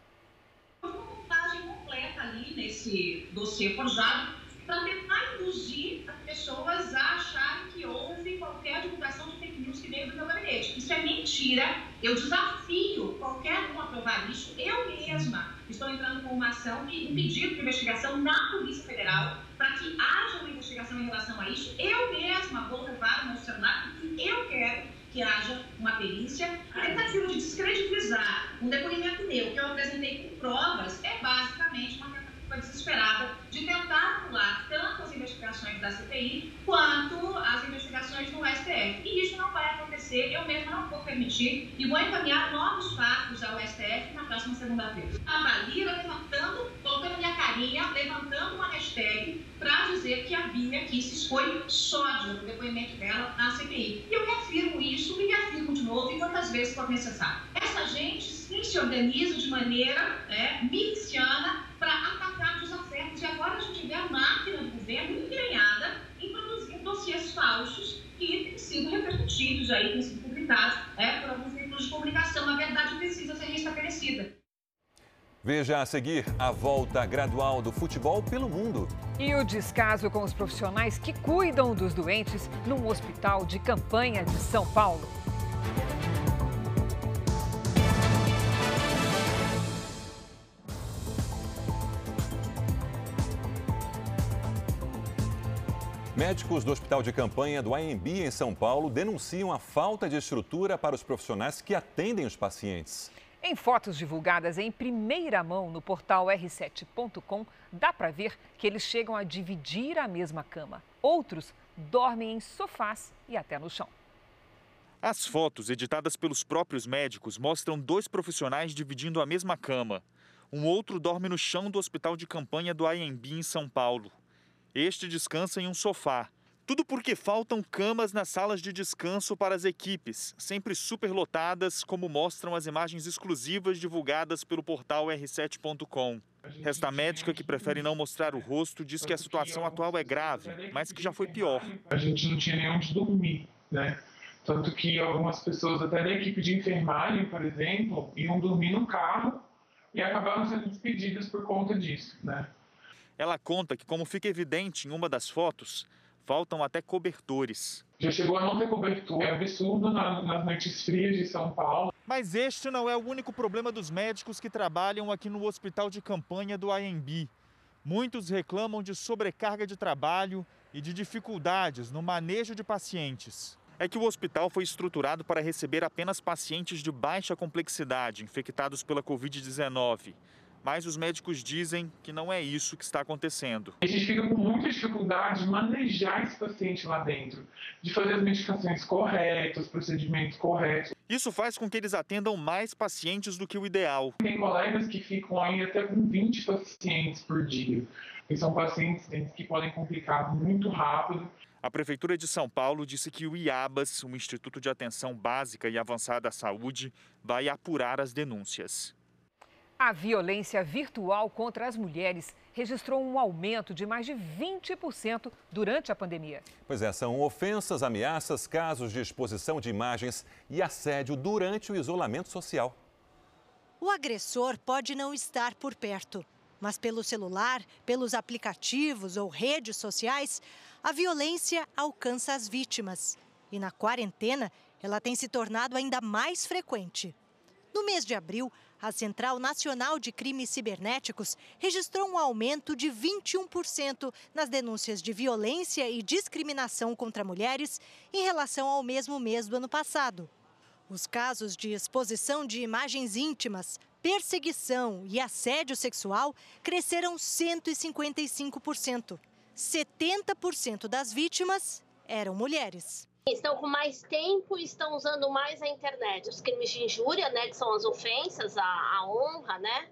Uma montagem completa ali nesse dossiê forjado para tentar induzir as pessoas a acharem que houve qualquer divulgação de fake news que veio do meu gabinete. Isso é mentira. Eu desafio qualquer um a provar isso. Eu mesma estou entrando com uma ação, um pedido de investigação na Polícia Federal para que haja uma investigação em relação a isso. Eu mesma vou levar o meu celular porque eu quero que haja uma perícia. A tentativa de descredibilizar um depoimento meu que eu apresentei com provas é basicamente uma desesperada de tentar anular tanto as investigações da CPI quanto as investigações do STF. E isso não vai acontecer, eu mesma não vou permitir e vou encaminhar novos fatos ao STF na próxima segunda-feira. A Valira levantando, colocando minha carinha, levantando uma hashtag para dizer que havia que se foi sódio no depoimento dela na CPI. E eu reafirmo isso e reafirmo de novo e quantas vezes for necessário. Essa gente sim se organiza de maneira né, miliciana para atacar os afetos. E agora a gente vê a máquina do governo empenhada em produzir dossiês falsos que têm sido repercutidos aí, têm sido publicados é, por alguns veículos de comunicação. A verdade precisa ser restabelecida. Veja a seguir a volta gradual do futebol pelo mundo. E o descaso com os profissionais que cuidam dos doentes num hospital de campanha de São Paulo. Médicos do Hospital de Campanha do AMB em São Paulo denunciam a falta de estrutura para os profissionais que atendem os pacientes. Em fotos divulgadas em primeira mão no portal r7.com, dá para ver que eles chegam a dividir a mesma cama. Outros dormem em sofás e até no chão. As fotos editadas pelos próprios médicos mostram dois profissionais dividindo a mesma cama. Um outro dorme no chão do hospital de campanha do AMB em São Paulo. Este descansa em um sofá. Tudo porque faltam camas nas salas de descanso para as equipes, sempre superlotadas, como mostram as imagens exclusivas divulgadas pelo portal r7.com. Esta médica, que prefere não mostrar o rosto, diz que a situação atual é grave, mas que já foi pior. A gente não tinha nem onde dormir, né? Tanto que algumas pessoas, até da equipe de enfermagem, por exemplo, iam dormir no carro e acabaram sendo despedidas por conta disso, né? Ela conta que, como fica evidente em uma das fotos, faltam até cobertores. Já chegou a não ter cobertura, é absurdo nas noites frias de São Paulo. Mas este não é o único problema dos médicos que trabalham aqui no hospital de campanha do AMB. Muitos reclamam de sobrecarga de trabalho e de dificuldades no manejo de pacientes. É que o hospital foi estruturado para receber apenas pacientes de baixa complexidade infectados pela Covid-19 mas os médicos dizem que não é isso que está acontecendo. A gente fica com muita dificuldade de manejar esse paciente lá dentro, de fazer as medicações corretas, os procedimentos corretos. Isso faz com que eles atendam mais pacientes do que o ideal. Tem colegas que ficam aí até com 20 pacientes por dia. E são pacientes que podem complicar muito rápido. A Prefeitura de São Paulo disse que o IABAS, o Instituto de Atenção Básica e Avançada à Saúde, vai apurar as denúncias. A violência virtual contra as mulheres registrou um aumento de mais de 20% durante a pandemia. Pois é, são ofensas, ameaças, casos de exposição de imagens e assédio durante o isolamento social. O agressor pode não estar por perto, mas pelo celular, pelos aplicativos ou redes sociais, a violência alcança as vítimas. E na quarentena, ela tem se tornado ainda mais frequente. No mês de abril, a Central Nacional de Crimes Cibernéticos registrou um aumento de 21% nas denúncias de violência e discriminação contra mulheres em relação ao mesmo mês do ano passado. Os casos de exposição de imagens íntimas, perseguição e assédio sexual cresceram 155%. 70% das vítimas eram mulheres estão com mais tempo e estão usando mais a internet. Os crimes de injúria, né, que são as ofensas, a, a honra, né,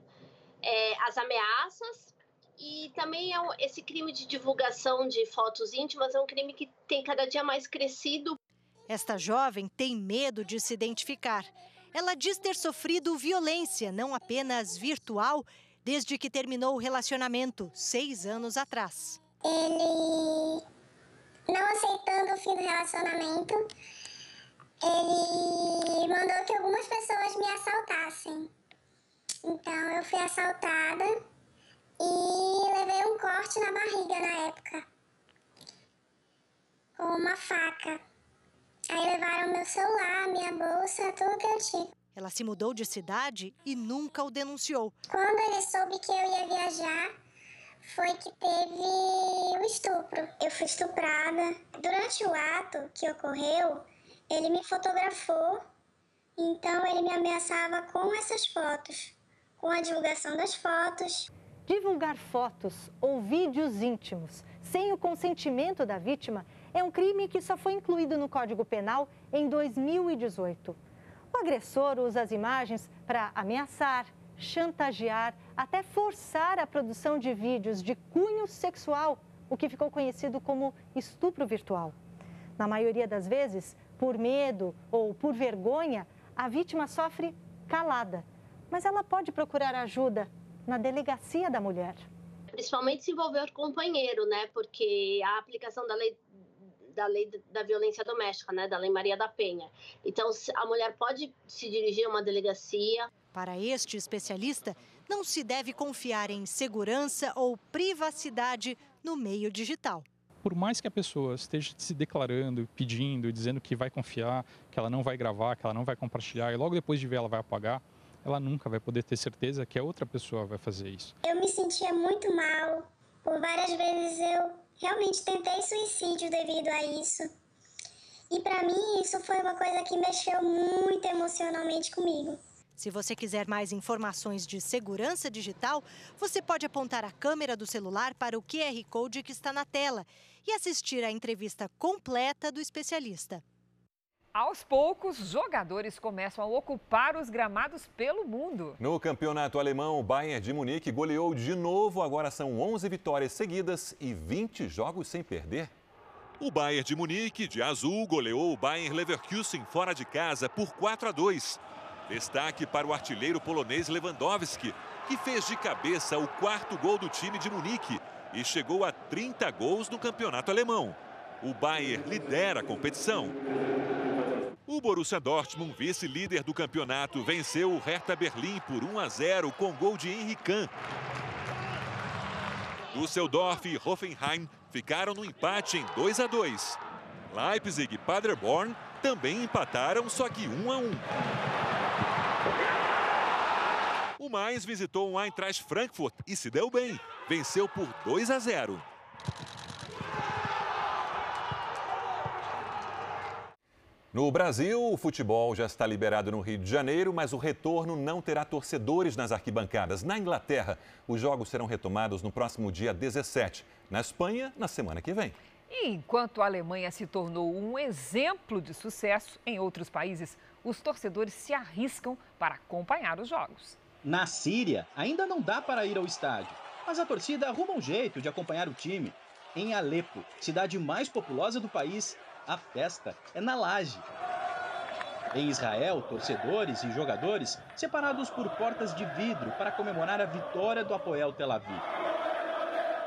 é, as ameaças e também é um, esse crime de divulgação de fotos íntimas é um crime que tem cada dia mais crescido. Esta jovem tem medo de se identificar. Ela diz ter sofrido violência, não apenas virtual, desde que terminou o relacionamento seis anos atrás. Ele não aceitando o fim do relacionamento, ele mandou que algumas pessoas me assaltassem. Então eu fui assaltada e levei um corte na barriga na época. Com uma faca. Aí levaram meu celular, minha bolsa, tudo que eu tive. Ela se mudou de cidade e nunca o denunciou. Quando ele soube que eu ia viajar, foi que teve o estupro. Eu fui estuprada. Durante o ato que ocorreu, ele me fotografou, então ele me ameaçava com essas fotos, com a divulgação das fotos. Divulgar fotos ou vídeos íntimos sem o consentimento da vítima é um crime que só foi incluído no Código Penal em 2018. O agressor usa as imagens para ameaçar, chantagear, até forçar a produção de vídeos de cunho sexual, o que ficou conhecido como estupro virtual. Na maioria das vezes, por medo ou por vergonha, a vítima sofre calada, mas ela pode procurar ajuda na delegacia da mulher. Principalmente se envolver o companheiro, né? Porque a aplicação da lei da lei da violência doméstica, né, da lei Maria da Penha. Então, a mulher pode se dirigir a uma delegacia. Para este especialista, não se deve confiar em segurança ou privacidade no meio digital. Por mais que a pessoa esteja se declarando, pedindo, dizendo que vai confiar, que ela não vai gravar, que ela não vai compartilhar e logo depois de ver ela vai apagar, ela nunca vai poder ter certeza que a outra pessoa vai fazer isso. Eu me sentia muito mal. Por várias vezes eu realmente tentei suicídio devido a isso. E para mim isso foi uma coisa que mexeu muito emocionalmente comigo. Se você quiser mais informações de segurança digital, você pode apontar a câmera do celular para o QR Code que está na tela e assistir à entrevista completa do especialista. Aos poucos, jogadores começam a ocupar os gramados pelo mundo. No campeonato alemão, o Bayern de Munique goleou de novo. Agora são 11 vitórias seguidas e 20 jogos sem perder. O Bayern de Munique, de azul, goleou o Bayern Leverkusen fora de casa por 4 a 2. Destaque para o artilheiro polonês Lewandowski, que fez de cabeça o quarto gol do time de Munique e chegou a 30 gols no campeonato alemão. O Bayern lidera a competição. O Borussia Dortmund, vice-líder do campeonato, venceu o Hertha Berlim por 1 a 0 com gol de Henry Kahn. Düsseldorf e Hoffenheim ficaram no empate em 2 a 2. Leipzig e Paderborn também empataram, só que 1 a 1. O Mais visitou o Eintracht Frankfurt e se deu bem. Venceu por 2 a 0. No Brasil, o futebol já está liberado no Rio de Janeiro, mas o retorno não terá torcedores nas arquibancadas. Na Inglaterra, os jogos serão retomados no próximo dia 17. Na Espanha, na semana que vem. E enquanto a Alemanha se tornou um exemplo de sucesso, em outros países, os torcedores se arriscam para acompanhar os jogos. Na Síria, ainda não dá para ir ao estádio, mas a torcida arruma um jeito de acompanhar o time. Em Alepo, cidade mais populosa do país, a festa é na laje. Em Israel, torcedores e jogadores separados por portas de vidro para comemorar a vitória do Apoel Tel Aviv.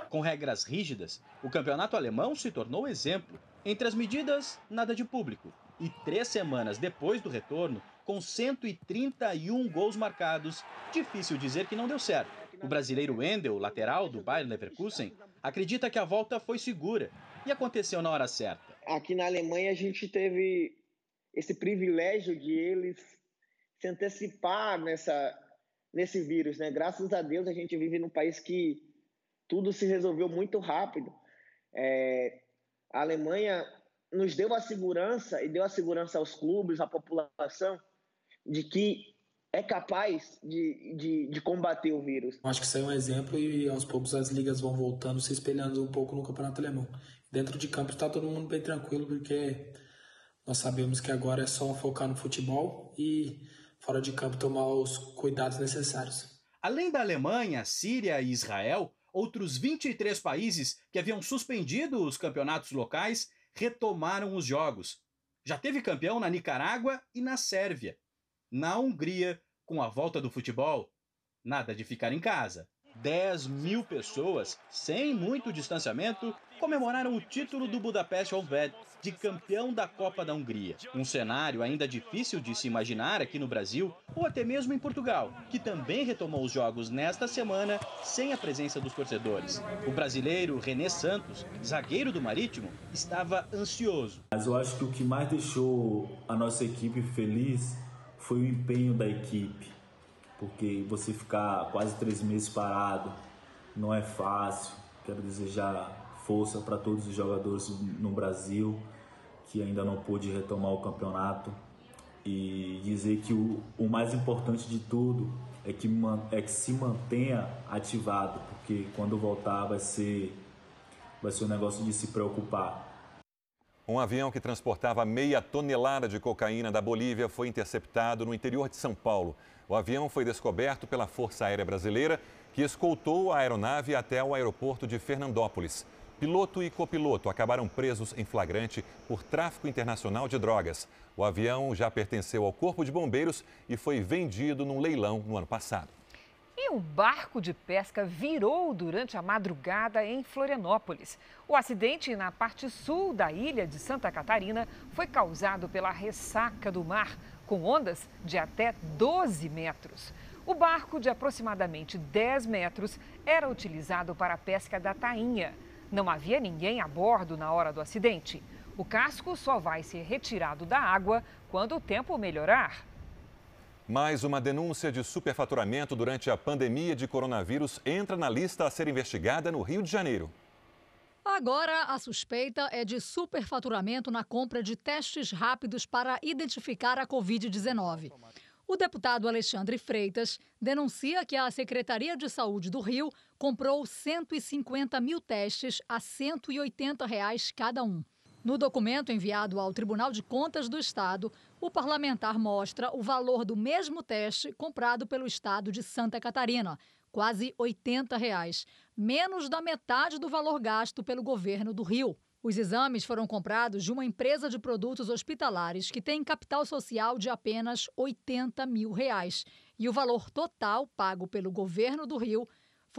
Com regras rígidas, o campeonato alemão se tornou exemplo. Entre as medidas, nada de público. E três semanas depois do retorno, com 131 gols marcados, difícil dizer que não deu certo. O brasileiro Wendel, lateral do Bayern Leverkusen, acredita que a volta foi segura e aconteceu na hora certa. Aqui na Alemanha a gente teve esse privilégio de eles se antecipar nessa, nesse vírus, né? Graças a Deus a gente vive num país que tudo se resolveu muito rápido. É, a Alemanha nos deu a segurança e deu a segurança aos clubes, à população, de que é capaz de, de, de, combater o vírus. Acho que isso é um exemplo e aos poucos as ligas vão voltando, se espelhando um pouco no campeonato alemão. Dentro de campo está todo mundo bem tranquilo, porque nós sabemos que agora é só focar no futebol e, fora de campo, tomar os cuidados necessários. Além da Alemanha, Síria e Israel, outros 23 países que haviam suspendido os campeonatos locais retomaram os jogos. Já teve campeão na Nicarágua e na Sérvia. Na Hungria, com a volta do futebol, nada de ficar em casa. 10 mil pessoas, sem muito distanciamento, comemoraram o título do Budapeste Honved de campeão da Copa da Hungria. Um cenário ainda difícil de se imaginar aqui no Brasil ou até mesmo em Portugal, que também retomou os jogos nesta semana sem a presença dos torcedores. O brasileiro René Santos, zagueiro do Marítimo, estava ansioso. Mas eu acho que o que mais deixou a nossa equipe feliz foi o empenho da equipe, porque você ficar quase três meses parado não é fácil. Quero desejar força para todos os jogadores no Brasil que ainda não pôde retomar o campeonato e dizer que o, o mais importante de tudo é que, é que se mantenha ativado, porque quando voltar vai ser, vai ser um negócio de se preocupar. Um avião que transportava meia tonelada de cocaína da Bolívia foi interceptado no interior de São Paulo. O avião foi descoberto pela Força Aérea Brasileira, que escoltou a aeronave até o aeroporto de Fernandópolis. Piloto e copiloto acabaram presos em flagrante por tráfico internacional de drogas. O avião já pertenceu ao Corpo de Bombeiros e foi vendido num leilão no ano passado. E um barco de pesca virou durante a madrugada em Florianópolis. O acidente na parte sul da ilha de Santa Catarina foi causado pela ressaca do mar, com ondas de até 12 metros. O barco, de aproximadamente 10 metros, era utilizado para a pesca da tainha. Não havia ninguém a bordo na hora do acidente. O casco só vai ser retirado da água quando o tempo melhorar. Mais uma denúncia de superfaturamento durante a pandemia de coronavírus entra na lista a ser investigada no Rio de Janeiro. Agora, a suspeita é de superfaturamento na compra de testes rápidos para identificar a Covid-19. O deputado Alexandre Freitas denuncia que a Secretaria de Saúde do Rio comprou 150 mil testes a 180 reais cada um. No documento enviado ao Tribunal de Contas do Estado, o parlamentar mostra o valor do mesmo teste comprado pelo Estado de Santa Catarina, quase 80 reais, menos da metade do valor gasto pelo governo do Rio. Os exames foram comprados de uma empresa de produtos hospitalares que tem capital social de apenas 80 mil reais. E o valor total pago pelo governo do Rio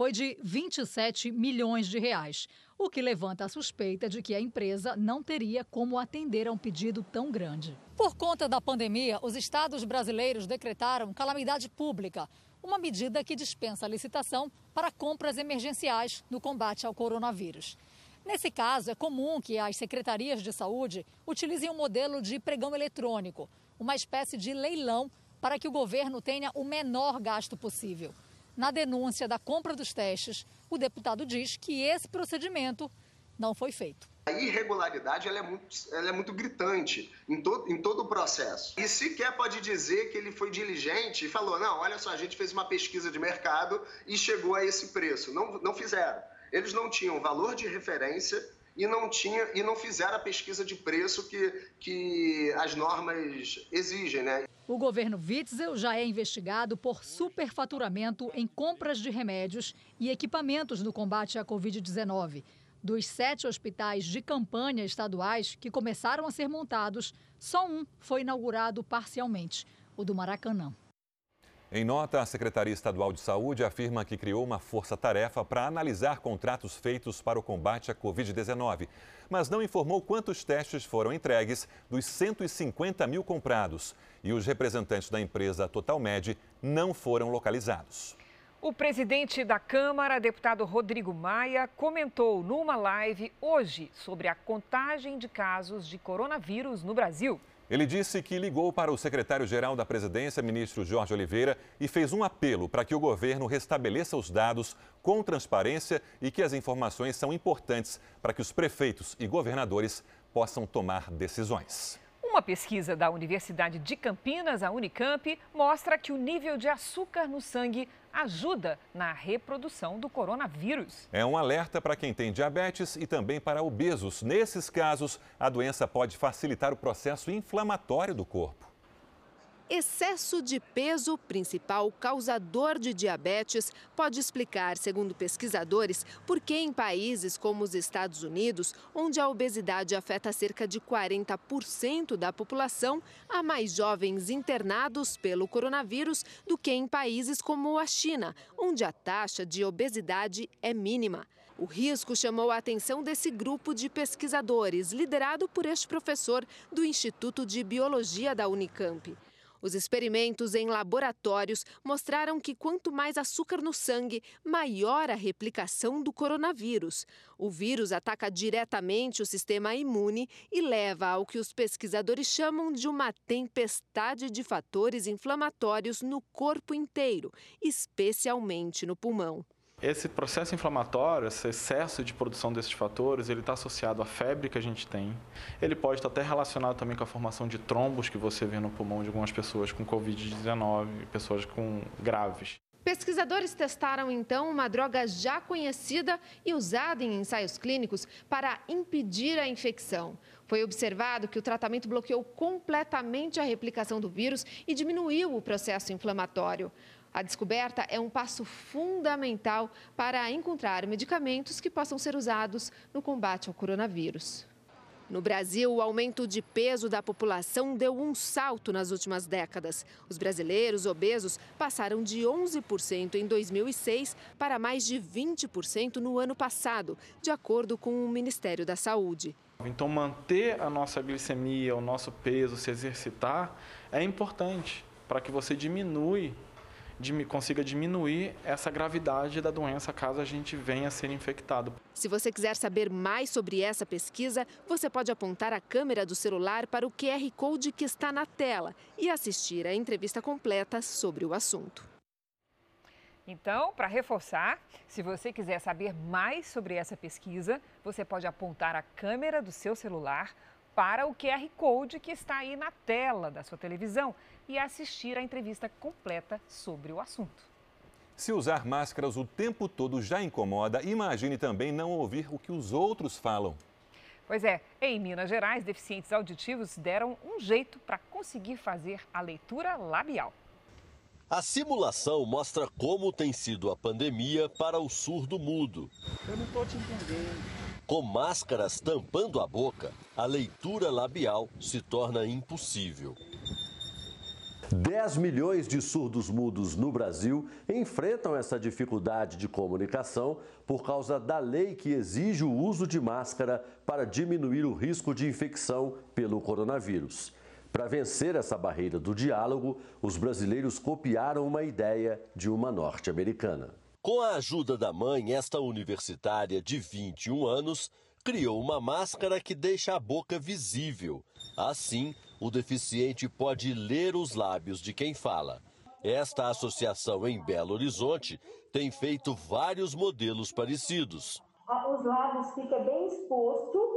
foi de 27 milhões de reais, o que levanta a suspeita de que a empresa não teria como atender a um pedido tão grande. Por conta da pandemia, os estados brasileiros decretaram calamidade pública, uma medida que dispensa a licitação para compras emergenciais no combate ao coronavírus. Nesse caso, é comum que as secretarias de saúde utilizem um modelo de pregão eletrônico, uma espécie de leilão para que o governo tenha o menor gasto possível. Na denúncia da compra dos testes, o deputado diz que esse procedimento não foi feito. A irregularidade ela é, muito, ela é muito gritante em, to, em todo o processo. E sequer pode dizer que ele foi diligente e falou: não, olha só, a gente fez uma pesquisa de mercado e chegou a esse preço. Não, não fizeram. Eles não tinham valor de referência e não tinha e não fizeram a pesquisa de preço que, que as normas exigem, né? O governo Witzel já é investigado por superfaturamento em compras de remédios e equipamentos no combate à Covid-19. Dos sete hospitais de campanha estaduais que começaram a ser montados, só um foi inaugurado parcialmente, o do Maracanã. Em nota, a Secretaria Estadual de Saúde afirma que criou uma força-tarefa para analisar contratos feitos para o combate à Covid-19, mas não informou quantos testes foram entregues dos 150 mil comprados. E os representantes da empresa Totalmed não foram localizados. O presidente da Câmara, deputado Rodrigo Maia, comentou numa live hoje sobre a contagem de casos de coronavírus no Brasil. Ele disse que ligou para o secretário-geral da presidência, ministro Jorge Oliveira, e fez um apelo para que o governo restabeleça os dados com transparência e que as informações são importantes para que os prefeitos e governadores possam tomar decisões. Uma pesquisa da Universidade de Campinas, a Unicamp, mostra que o nível de açúcar no sangue ajuda na reprodução do coronavírus. É um alerta para quem tem diabetes e também para obesos. Nesses casos, a doença pode facilitar o processo inflamatório do corpo. Excesso de peso, principal causador de diabetes, pode explicar, segundo pesquisadores, por que em países como os Estados Unidos, onde a obesidade afeta cerca de 40% da população, há mais jovens internados pelo coronavírus do que em países como a China, onde a taxa de obesidade é mínima. O risco chamou a atenção desse grupo de pesquisadores, liderado por este professor do Instituto de Biologia da Unicamp. Os experimentos em laboratórios mostraram que quanto mais açúcar no sangue, maior a replicação do coronavírus. O vírus ataca diretamente o sistema imune e leva ao que os pesquisadores chamam de uma tempestade de fatores inflamatórios no corpo inteiro, especialmente no pulmão. Esse processo inflamatório, esse excesso de produção desses fatores, ele está associado à febre que a gente tem. Ele pode estar até relacionado também com a formação de trombos que você vê no pulmão de algumas pessoas com Covid-19, pessoas com graves. Pesquisadores testaram então uma droga já conhecida e usada em ensaios clínicos para impedir a infecção. Foi observado que o tratamento bloqueou completamente a replicação do vírus e diminuiu o processo inflamatório. A descoberta é um passo fundamental para encontrar medicamentos que possam ser usados no combate ao coronavírus. No Brasil, o aumento de peso da população deu um salto nas últimas décadas. Os brasileiros obesos passaram de 11% em 2006 para mais de 20% no ano passado, de acordo com o Ministério da Saúde. Então, manter a nossa glicemia, o nosso peso, se exercitar, é importante para que você diminui consiga diminuir essa gravidade da doença caso a gente venha a ser infectado. Se você quiser saber mais sobre essa pesquisa, você pode apontar a câmera do celular para o QR Code que está na tela e assistir a entrevista completa sobre o assunto. Então, para reforçar, se você quiser saber mais sobre essa pesquisa, você pode apontar a câmera do seu celular para o QR Code que está aí na tela da sua televisão e assistir a entrevista completa sobre o assunto. Se usar máscaras o tempo todo já incomoda, imagine também não ouvir o que os outros falam. Pois é, em Minas Gerais, deficientes auditivos deram um jeito para conseguir fazer a leitura labial. A simulação mostra como tem sido a pandemia para o surdo mudo. Eu não estou te entendendo. Com máscaras tampando a boca, a leitura labial se torna impossível. 10 milhões de surdos mudos no Brasil enfrentam essa dificuldade de comunicação por causa da lei que exige o uso de máscara para diminuir o risco de infecção pelo coronavírus. Para vencer essa barreira do diálogo, os brasileiros copiaram uma ideia de uma norte-americana. Com a ajuda da mãe, esta universitária de 21 anos criou uma máscara que deixa a boca visível. Assim, o deficiente pode ler os lábios de quem fala. Esta associação em Belo Horizonte tem feito vários modelos parecidos. Os lábios ficam bem expostos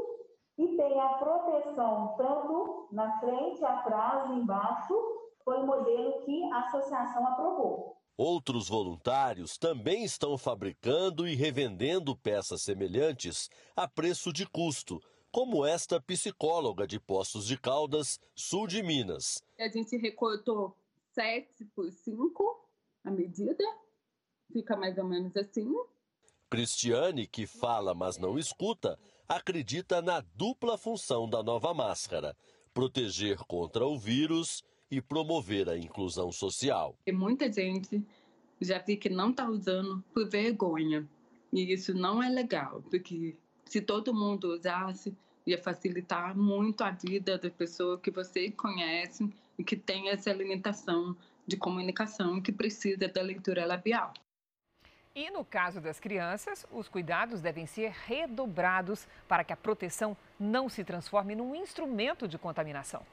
e tem a proteção tanto na frente, atrás e embaixo. Foi o modelo que a associação aprovou. Outros voluntários também estão fabricando e revendendo peças semelhantes a preço de custo, como esta psicóloga de Poços de Caldas, sul de Minas. A gente recortou 7 por 5 a medida, fica mais ou menos assim. Cristiane, que fala mas não escuta, acredita na dupla função da nova máscara: proteger contra o vírus e promover a inclusão social. E muita gente já vi que não está usando por vergonha. E isso não é legal, porque se todo mundo usasse, ia facilitar muito a vida da pessoa que você conhece e que tem essa limitação de comunicação que precisa da leitura labial. E no caso das crianças, os cuidados devem ser redobrados para que a proteção não se transforme num instrumento de contaminação.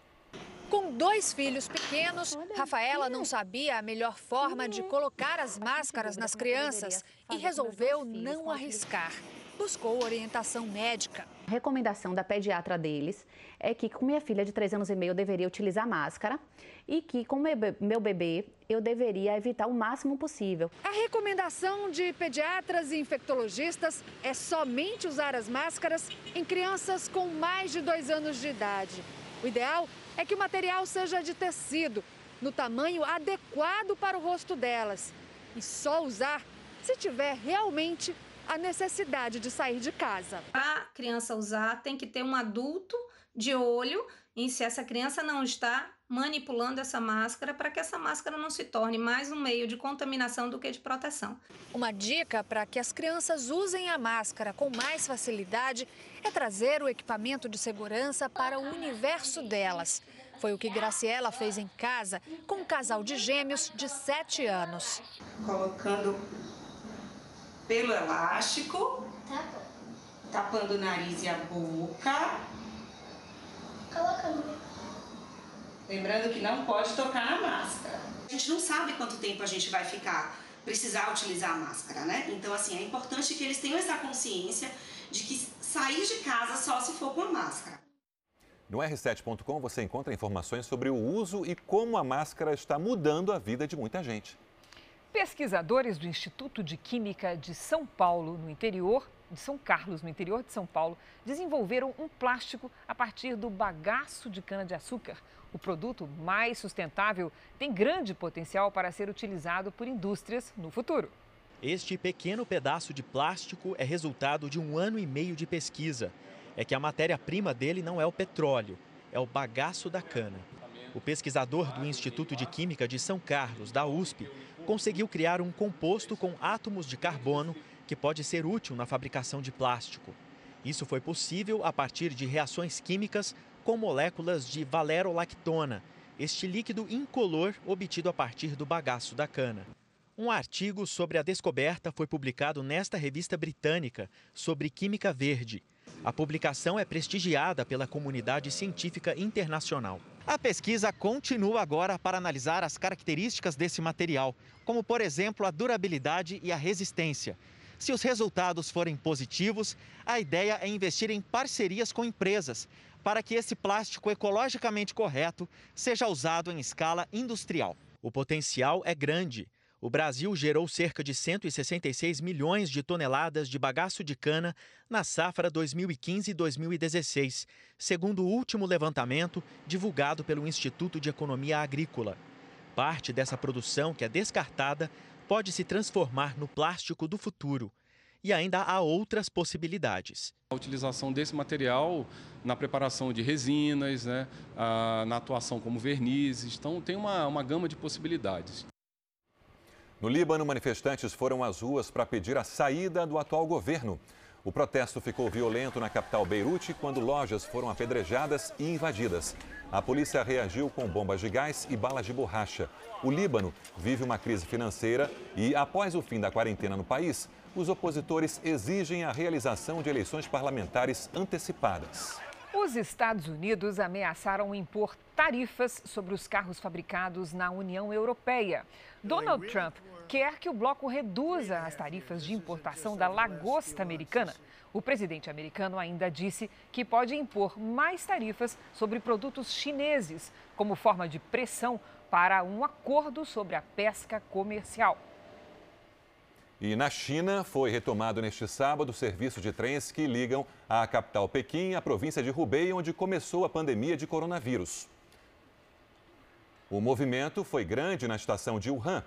Com dois filhos pequenos, Rafaela não sabia a melhor forma de colocar as máscaras nas crianças e resolveu não arriscar. Buscou orientação médica. A recomendação da pediatra deles é que com minha filha de 3 anos e meio eu deveria utilizar máscara e que com meu bebê eu deveria evitar o máximo possível. A recomendação de pediatras e infectologistas é somente usar as máscaras em crianças com mais de 2 anos de idade. O ideal é que o material seja de tecido, no tamanho adequado para o rosto delas. E só usar se tiver realmente a necessidade de sair de casa. A criança usar, tem que ter um adulto de olho em se essa criança não está manipulando essa máscara para que essa máscara não se torne mais um meio de contaminação do que de proteção. Uma dica para que as crianças usem a máscara com mais facilidade é trazer o equipamento de segurança para o universo delas. Foi o que Graciela fez em casa com um casal de gêmeos de 7 anos. Colocando pelo elástico, tapando o nariz e a boca. Colocando. Lembrando que não pode tocar na máscara. A gente não sabe quanto tempo a gente vai ficar, precisar utilizar a máscara, né? Então, assim, é importante que eles tenham essa consciência de que sair de casa só se for com a máscara. No r7.com você encontra informações sobre o uso e como a máscara está mudando a vida de muita gente. Pesquisadores do Instituto de Química de São Paulo, no interior de São Carlos, no interior de São Paulo, desenvolveram um plástico a partir do bagaço de cana-de-açúcar. O produto mais sustentável tem grande potencial para ser utilizado por indústrias no futuro. Este pequeno pedaço de plástico é resultado de um ano e meio de pesquisa. É que a matéria-prima dele não é o petróleo, é o bagaço da cana. O pesquisador do Instituto de Química de São Carlos, da USP, conseguiu criar um composto com átomos de carbono que pode ser útil na fabricação de plástico. Isso foi possível a partir de reações químicas com moléculas de valerolactona, este líquido incolor obtido a partir do bagaço da cana. Um artigo sobre a descoberta foi publicado nesta revista britânica sobre química verde. A publicação é prestigiada pela comunidade científica internacional. A pesquisa continua agora para analisar as características desse material, como, por exemplo, a durabilidade e a resistência. Se os resultados forem positivos, a ideia é investir em parcerias com empresas para que esse plástico ecologicamente correto seja usado em escala industrial. O potencial é grande. O Brasil gerou cerca de 166 milhões de toneladas de bagaço de cana na safra 2015-2016, segundo o último levantamento divulgado pelo Instituto de Economia Agrícola. Parte dessa produção, que é descartada, pode se transformar no plástico do futuro. E ainda há outras possibilidades. A utilização desse material na preparação de resinas, né, na atuação como vernizes, então tem uma, uma gama de possibilidades. No Líbano, manifestantes foram às ruas para pedir a saída do atual governo. O protesto ficou violento na capital Beirute quando lojas foram apedrejadas e invadidas. A polícia reagiu com bombas de gás e balas de borracha. O Líbano vive uma crise financeira e, após o fim da quarentena no país, os opositores exigem a realização de eleições parlamentares antecipadas. Os Estados Unidos ameaçaram impor tarifas sobre os carros fabricados na União Europeia. Donald Trump quer que o bloco reduza as tarifas de importação da lagosta americana. O presidente americano ainda disse que pode impor mais tarifas sobre produtos chineses, como forma de pressão para um acordo sobre a pesca comercial. E na China foi retomado neste sábado o serviço de trens que ligam a capital Pequim à província de Hubei, onde começou a pandemia de coronavírus. O movimento foi grande na estação de Wuhan.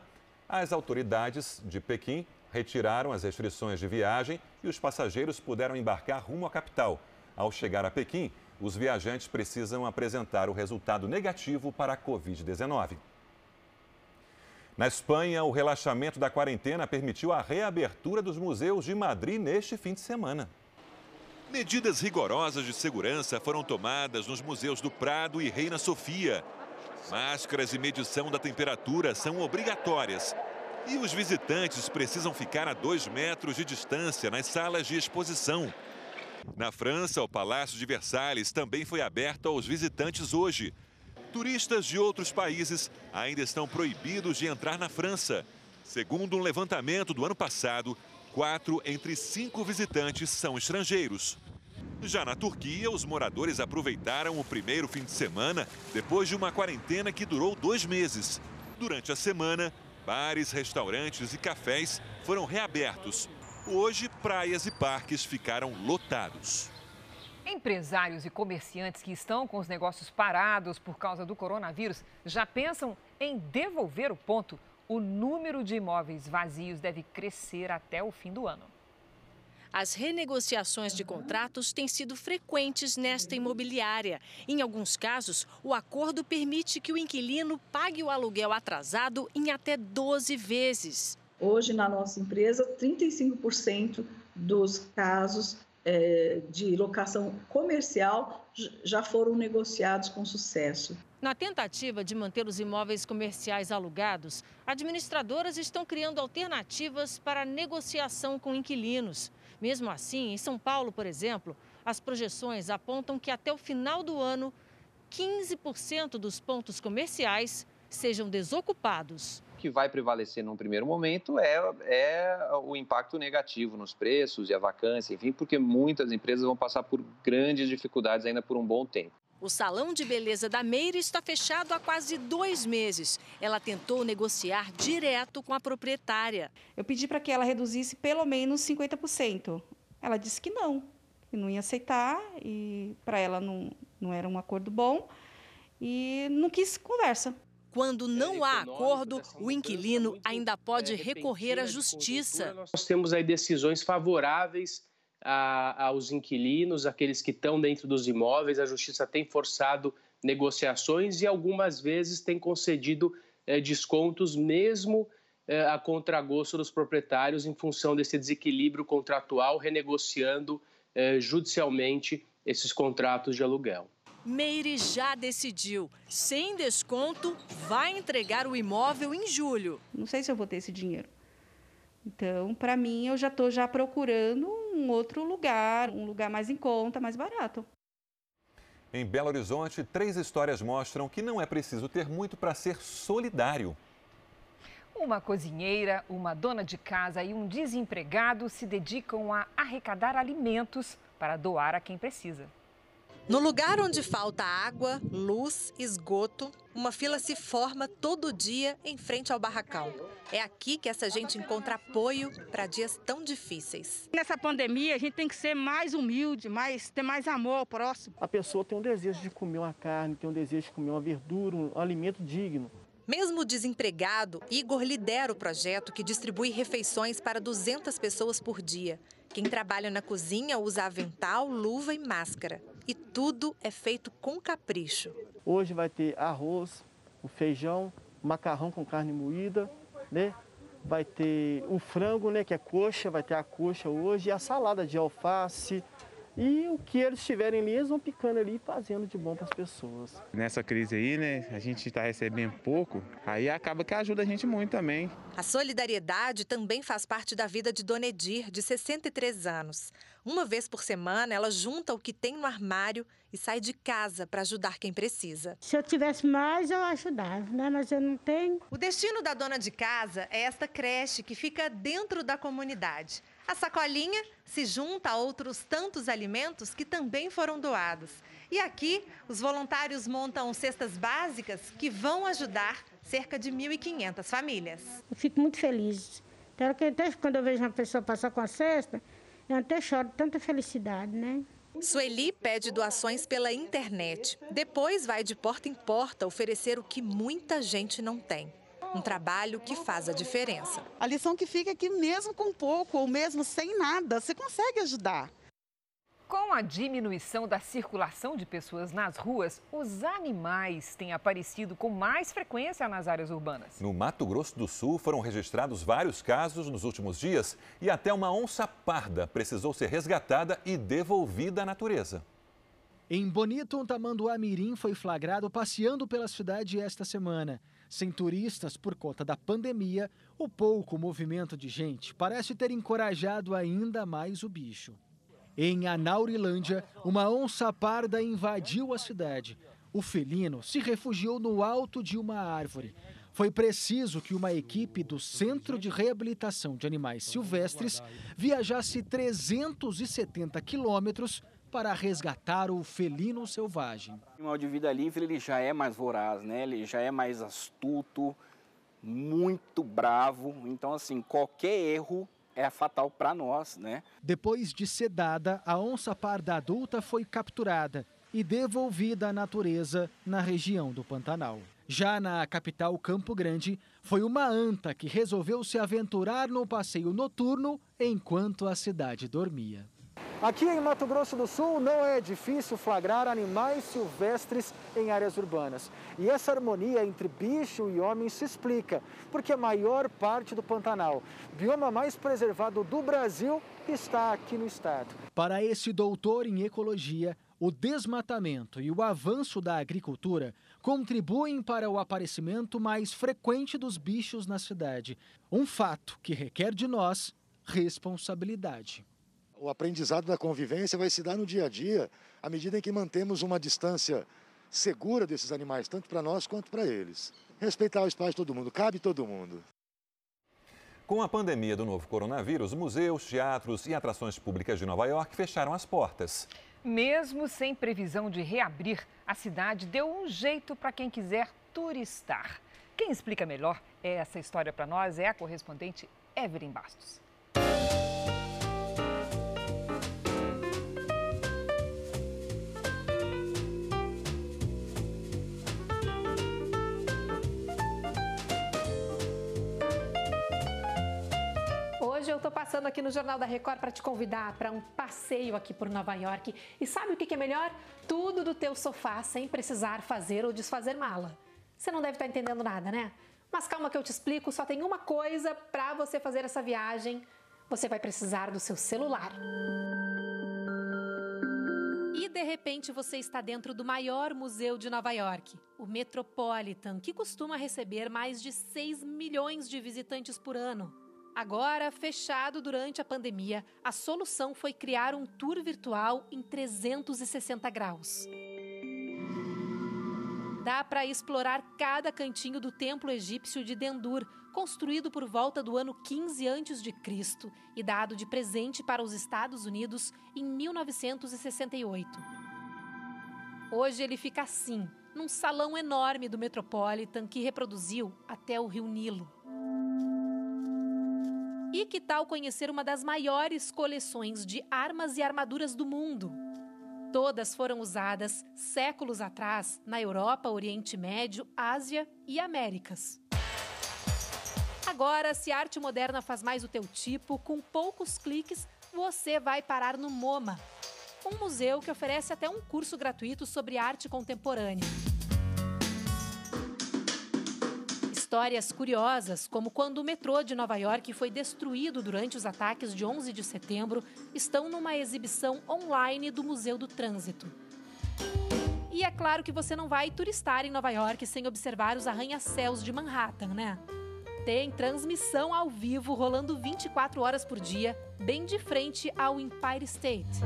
As autoridades de Pequim retiraram as restrições de viagem e os passageiros puderam embarcar rumo à capital. Ao chegar a Pequim, os viajantes precisam apresentar o resultado negativo para a Covid-19. Na Espanha, o relaxamento da quarentena permitiu a reabertura dos museus de Madrid neste fim de semana. Medidas rigorosas de segurança foram tomadas nos museus do Prado e Reina Sofia. Máscaras e medição da temperatura são obrigatórias. E os visitantes precisam ficar a dois metros de distância nas salas de exposição. Na França, o Palácio de Versalhes também foi aberto aos visitantes hoje. Turistas de outros países ainda estão proibidos de entrar na França. Segundo um levantamento do ano passado, quatro entre cinco visitantes são estrangeiros. Já na Turquia, os moradores aproveitaram o primeiro fim de semana depois de uma quarentena que durou dois meses. Durante a semana, bares, restaurantes e cafés foram reabertos. Hoje, praias e parques ficaram lotados. Empresários e comerciantes que estão com os negócios parados por causa do coronavírus já pensam em devolver o ponto. O número de imóveis vazios deve crescer até o fim do ano. As renegociações de contratos têm sido frequentes nesta imobiliária. Em alguns casos, o acordo permite que o inquilino pague o aluguel atrasado em até 12 vezes. Hoje, na nossa empresa, 35% dos casos é, de locação comercial já foram negociados com sucesso. Na tentativa de manter os imóveis comerciais alugados, administradoras estão criando alternativas para negociação com inquilinos. Mesmo assim, em São Paulo, por exemplo, as projeções apontam que até o final do ano, 15% dos pontos comerciais sejam desocupados que vai prevalecer num primeiro momento é, é o impacto negativo nos preços e a vacância, enfim, porque muitas empresas vão passar por grandes dificuldades ainda por um bom tempo. O salão de beleza da Meire está fechado há quase dois meses. Ela tentou negociar direto com a proprietária. Eu pedi para que ela reduzisse pelo menos 50%. Ela disse que não, que não ia aceitar e para ela não, não era um acordo bom e não quis conversa. Quando não há acordo, o inquilino ainda pode recorrer à justiça. Nós temos aí decisões favoráveis a, aos inquilinos, aqueles que estão dentro dos imóveis. A justiça tem forçado negociações e algumas vezes tem concedido é, descontos, mesmo é, a contragosto dos proprietários, em função desse desequilíbrio contratual, renegociando é, judicialmente esses contratos de aluguel. Meire já decidiu. Sem desconto, vai entregar o imóvel em julho. Não sei se eu vou ter esse dinheiro. Então, para mim, eu já estou já procurando um outro lugar, um lugar mais em conta, mais barato. Em Belo Horizonte, três histórias mostram que não é preciso ter muito para ser solidário. Uma cozinheira, uma dona de casa e um desempregado se dedicam a arrecadar alimentos para doar a quem precisa. No lugar onde falta água, luz, esgoto, uma fila se forma todo dia em frente ao barracão. É aqui que essa gente encontra apoio para dias tão difíceis. Nessa pandemia, a gente tem que ser mais humilde, mais, ter mais amor ao próximo. A pessoa tem um desejo de comer uma carne, tem um desejo de comer uma verdura, um alimento digno. Mesmo desempregado, Igor lidera o projeto que distribui refeições para 200 pessoas por dia. Quem trabalha na cozinha usa avental, luva e máscara. E tudo é feito com capricho. Hoje vai ter arroz, o feijão, macarrão com carne moída, né? Vai ter o frango, né, que é coxa, vai ter a coxa hoje, e a salada de alface, E o que eles tiverem ali, eles vão picando ali e fazendo de bom para as pessoas. Nessa crise aí, né, a gente está recebendo pouco, aí acaba que ajuda a gente muito também. A solidariedade também faz parte da vida de Dona Edir, de 63 anos. Uma vez por semana, ela junta o que tem no armário e sai de casa para ajudar quem precisa. Se eu tivesse mais, eu ajudava, né? mas eu não tenho. O destino da dona de casa é esta creche que fica dentro da comunidade. A sacolinha se junta a outros tantos alimentos que também foram doados. E aqui, os voluntários montam cestas básicas que vão ajudar cerca de 1.500 famílias. Eu fico muito feliz. Até quando eu vejo uma pessoa passar com a cesta, eu até choro de tanta felicidade, né? Sueli pede doações pela internet. Depois vai de porta em porta oferecer o que muita gente não tem. Um trabalho que faz a diferença. A lição que fica é que mesmo com pouco ou mesmo sem nada, você consegue ajudar. Com a diminuição da circulação de pessoas nas ruas, os animais têm aparecido com mais frequência nas áreas urbanas. No Mato Grosso do Sul foram registrados vários casos nos últimos dias e até uma onça parda precisou ser resgatada e devolvida à natureza. Em Bonito, um tamanduá mirim foi flagrado passeando pela cidade esta semana. Sem turistas por conta da pandemia, o pouco movimento de gente parece ter encorajado ainda mais o bicho. Em Anaurilândia, uma onça parda invadiu a cidade. O felino se refugiou no alto de uma árvore. Foi preciso que uma equipe do Centro de Reabilitação de Animais Silvestres viajasse 370 quilômetros para resgatar o felino selvagem. O animal de vida livre ele já é mais voraz, né? ele já é mais astuto, muito bravo. Então, assim, qualquer erro é fatal para nós, né? Depois de sedada, a onça parda adulta foi capturada e devolvida à natureza na região do Pantanal. Já na capital Campo Grande, foi uma anta que resolveu se aventurar no passeio noturno enquanto a cidade dormia. Aqui em Mato Grosso do Sul não é difícil flagrar animais silvestres em áreas urbanas. E essa harmonia entre bicho e homem se explica porque a maior parte do Pantanal, bioma mais preservado do Brasil, está aqui no estado. Para esse doutor em ecologia, o desmatamento e o avanço da agricultura contribuem para o aparecimento mais frequente dos bichos na cidade. Um fato que requer de nós responsabilidade. O aprendizado da convivência vai se dar no dia a dia, à medida em que mantemos uma distância segura desses animais, tanto para nós quanto para eles. Respeitar o espaço de todo mundo, cabe todo mundo. Com a pandemia do novo coronavírus, museus, teatros e atrações públicas de Nova York fecharam as portas. Mesmo sem previsão de reabrir, a cidade deu um jeito para quem quiser turistar. Quem explica melhor essa história para nós é a correspondente Evelyn Bastos. Eu estou passando aqui no Jornal da Record para te convidar para um passeio aqui por Nova York. E sabe o que é melhor? Tudo do teu sofá sem precisar fazer ou desfazer mala. Você não deve estar entendendo nada, né? Mas calma que eu te explico, só tem uma coisa para você fazer essa viagem. Você vai precisar do seu celular. E de repente você está dentro do maior museu de Nova York, o Metropolitan, que costuma receber mais de 6 milhões de visitantes por ano. Agora, fechado durante a pandemia, a solução foi criar um tour virtual em 360 graus. Dá para explorar cada cantinho do templo egípcio de Dendur, construído por volta do ano 15 a.C. e dado de presente para os Estados Unidos em 1968. Hoje ele fica assim, num salão enorme do Metropolitan que reproduziu até o Rio Nilo. E que tal conhecer uma das maiores coleções de armas e armaduras do mundo? Todas foram usadas séculos atrás na Europa, Oriente Médio, Ásia e Américas. Agora, se a arte moderna faz mais o teu tipo, com poucos cliques, você vai parar no MoMA, um museu que oferece até um curso gratuito sobre arte contemporânea. Histórias curiosas, como quando o metrô de Nova York foi destruído durante os ataques de 11 de setembro, estão numa exibição online do Museu do Trânsito. E é claro que você não vai turistar em Nova York sem observar os arranha-céus de Manhattan, né? Tem transmissão ao vivo rolando 24 horas por dia, bem de frente ao Empire State.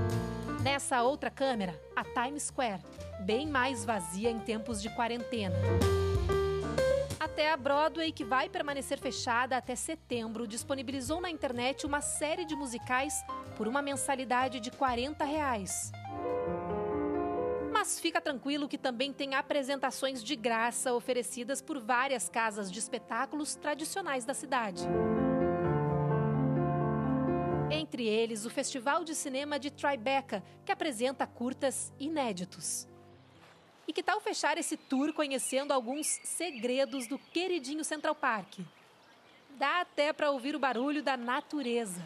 Nessa outra câmera, a Times Square, bem mais vazia em tempos de quarentena. Até a Broadway, que vai permanecer fechada até setembro, disponibilizou na internet uma série de musicais por uma mensalidade de 40 reais. Mas fica tranquilo que também tem apresentações de graça oferecidas por várias casas de espetáculos tradicionais da cidade. Entre eles, o Festival de Cinema de Tribeca, que apresenta curtas inéditos. E que tal fechar esse tour conhecendo alguns segredos do queridinho Central Park? Dá até para ouvir o barulho da natureza.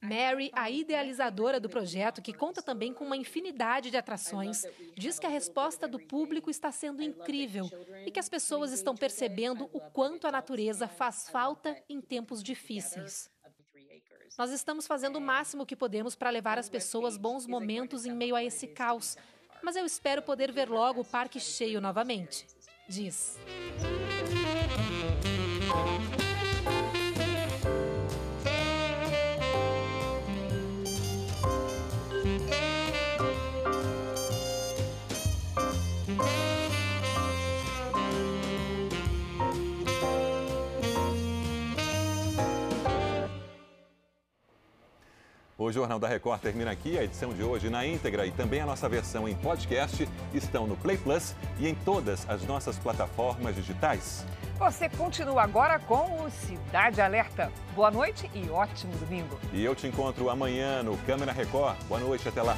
Mary, a idealizadora do projeto, que conta também com uma infinidade de atrações, diz que a resposta do público está sendo incrível e que as pessoas estão percebendo o quanto a natureza faz falta em tempos difíceis. Nós estamos fazendo o máximo que podemos para levar as pessoas bons momentos em meio a esse caos, mas eu espero poder ver logo o parque cheio novamente, diz. O Jornal da Record termina aqui. A edição de hoje na íntegra e também a nossa versão em podcast estão no Play Plus e em todas as nossas plataformas digitais. Você continua agora com o Cidade Alerta. Boa noite e ótimo domingo. E eu te encontro amanhã no Câmera Record. Boa noite, até lá.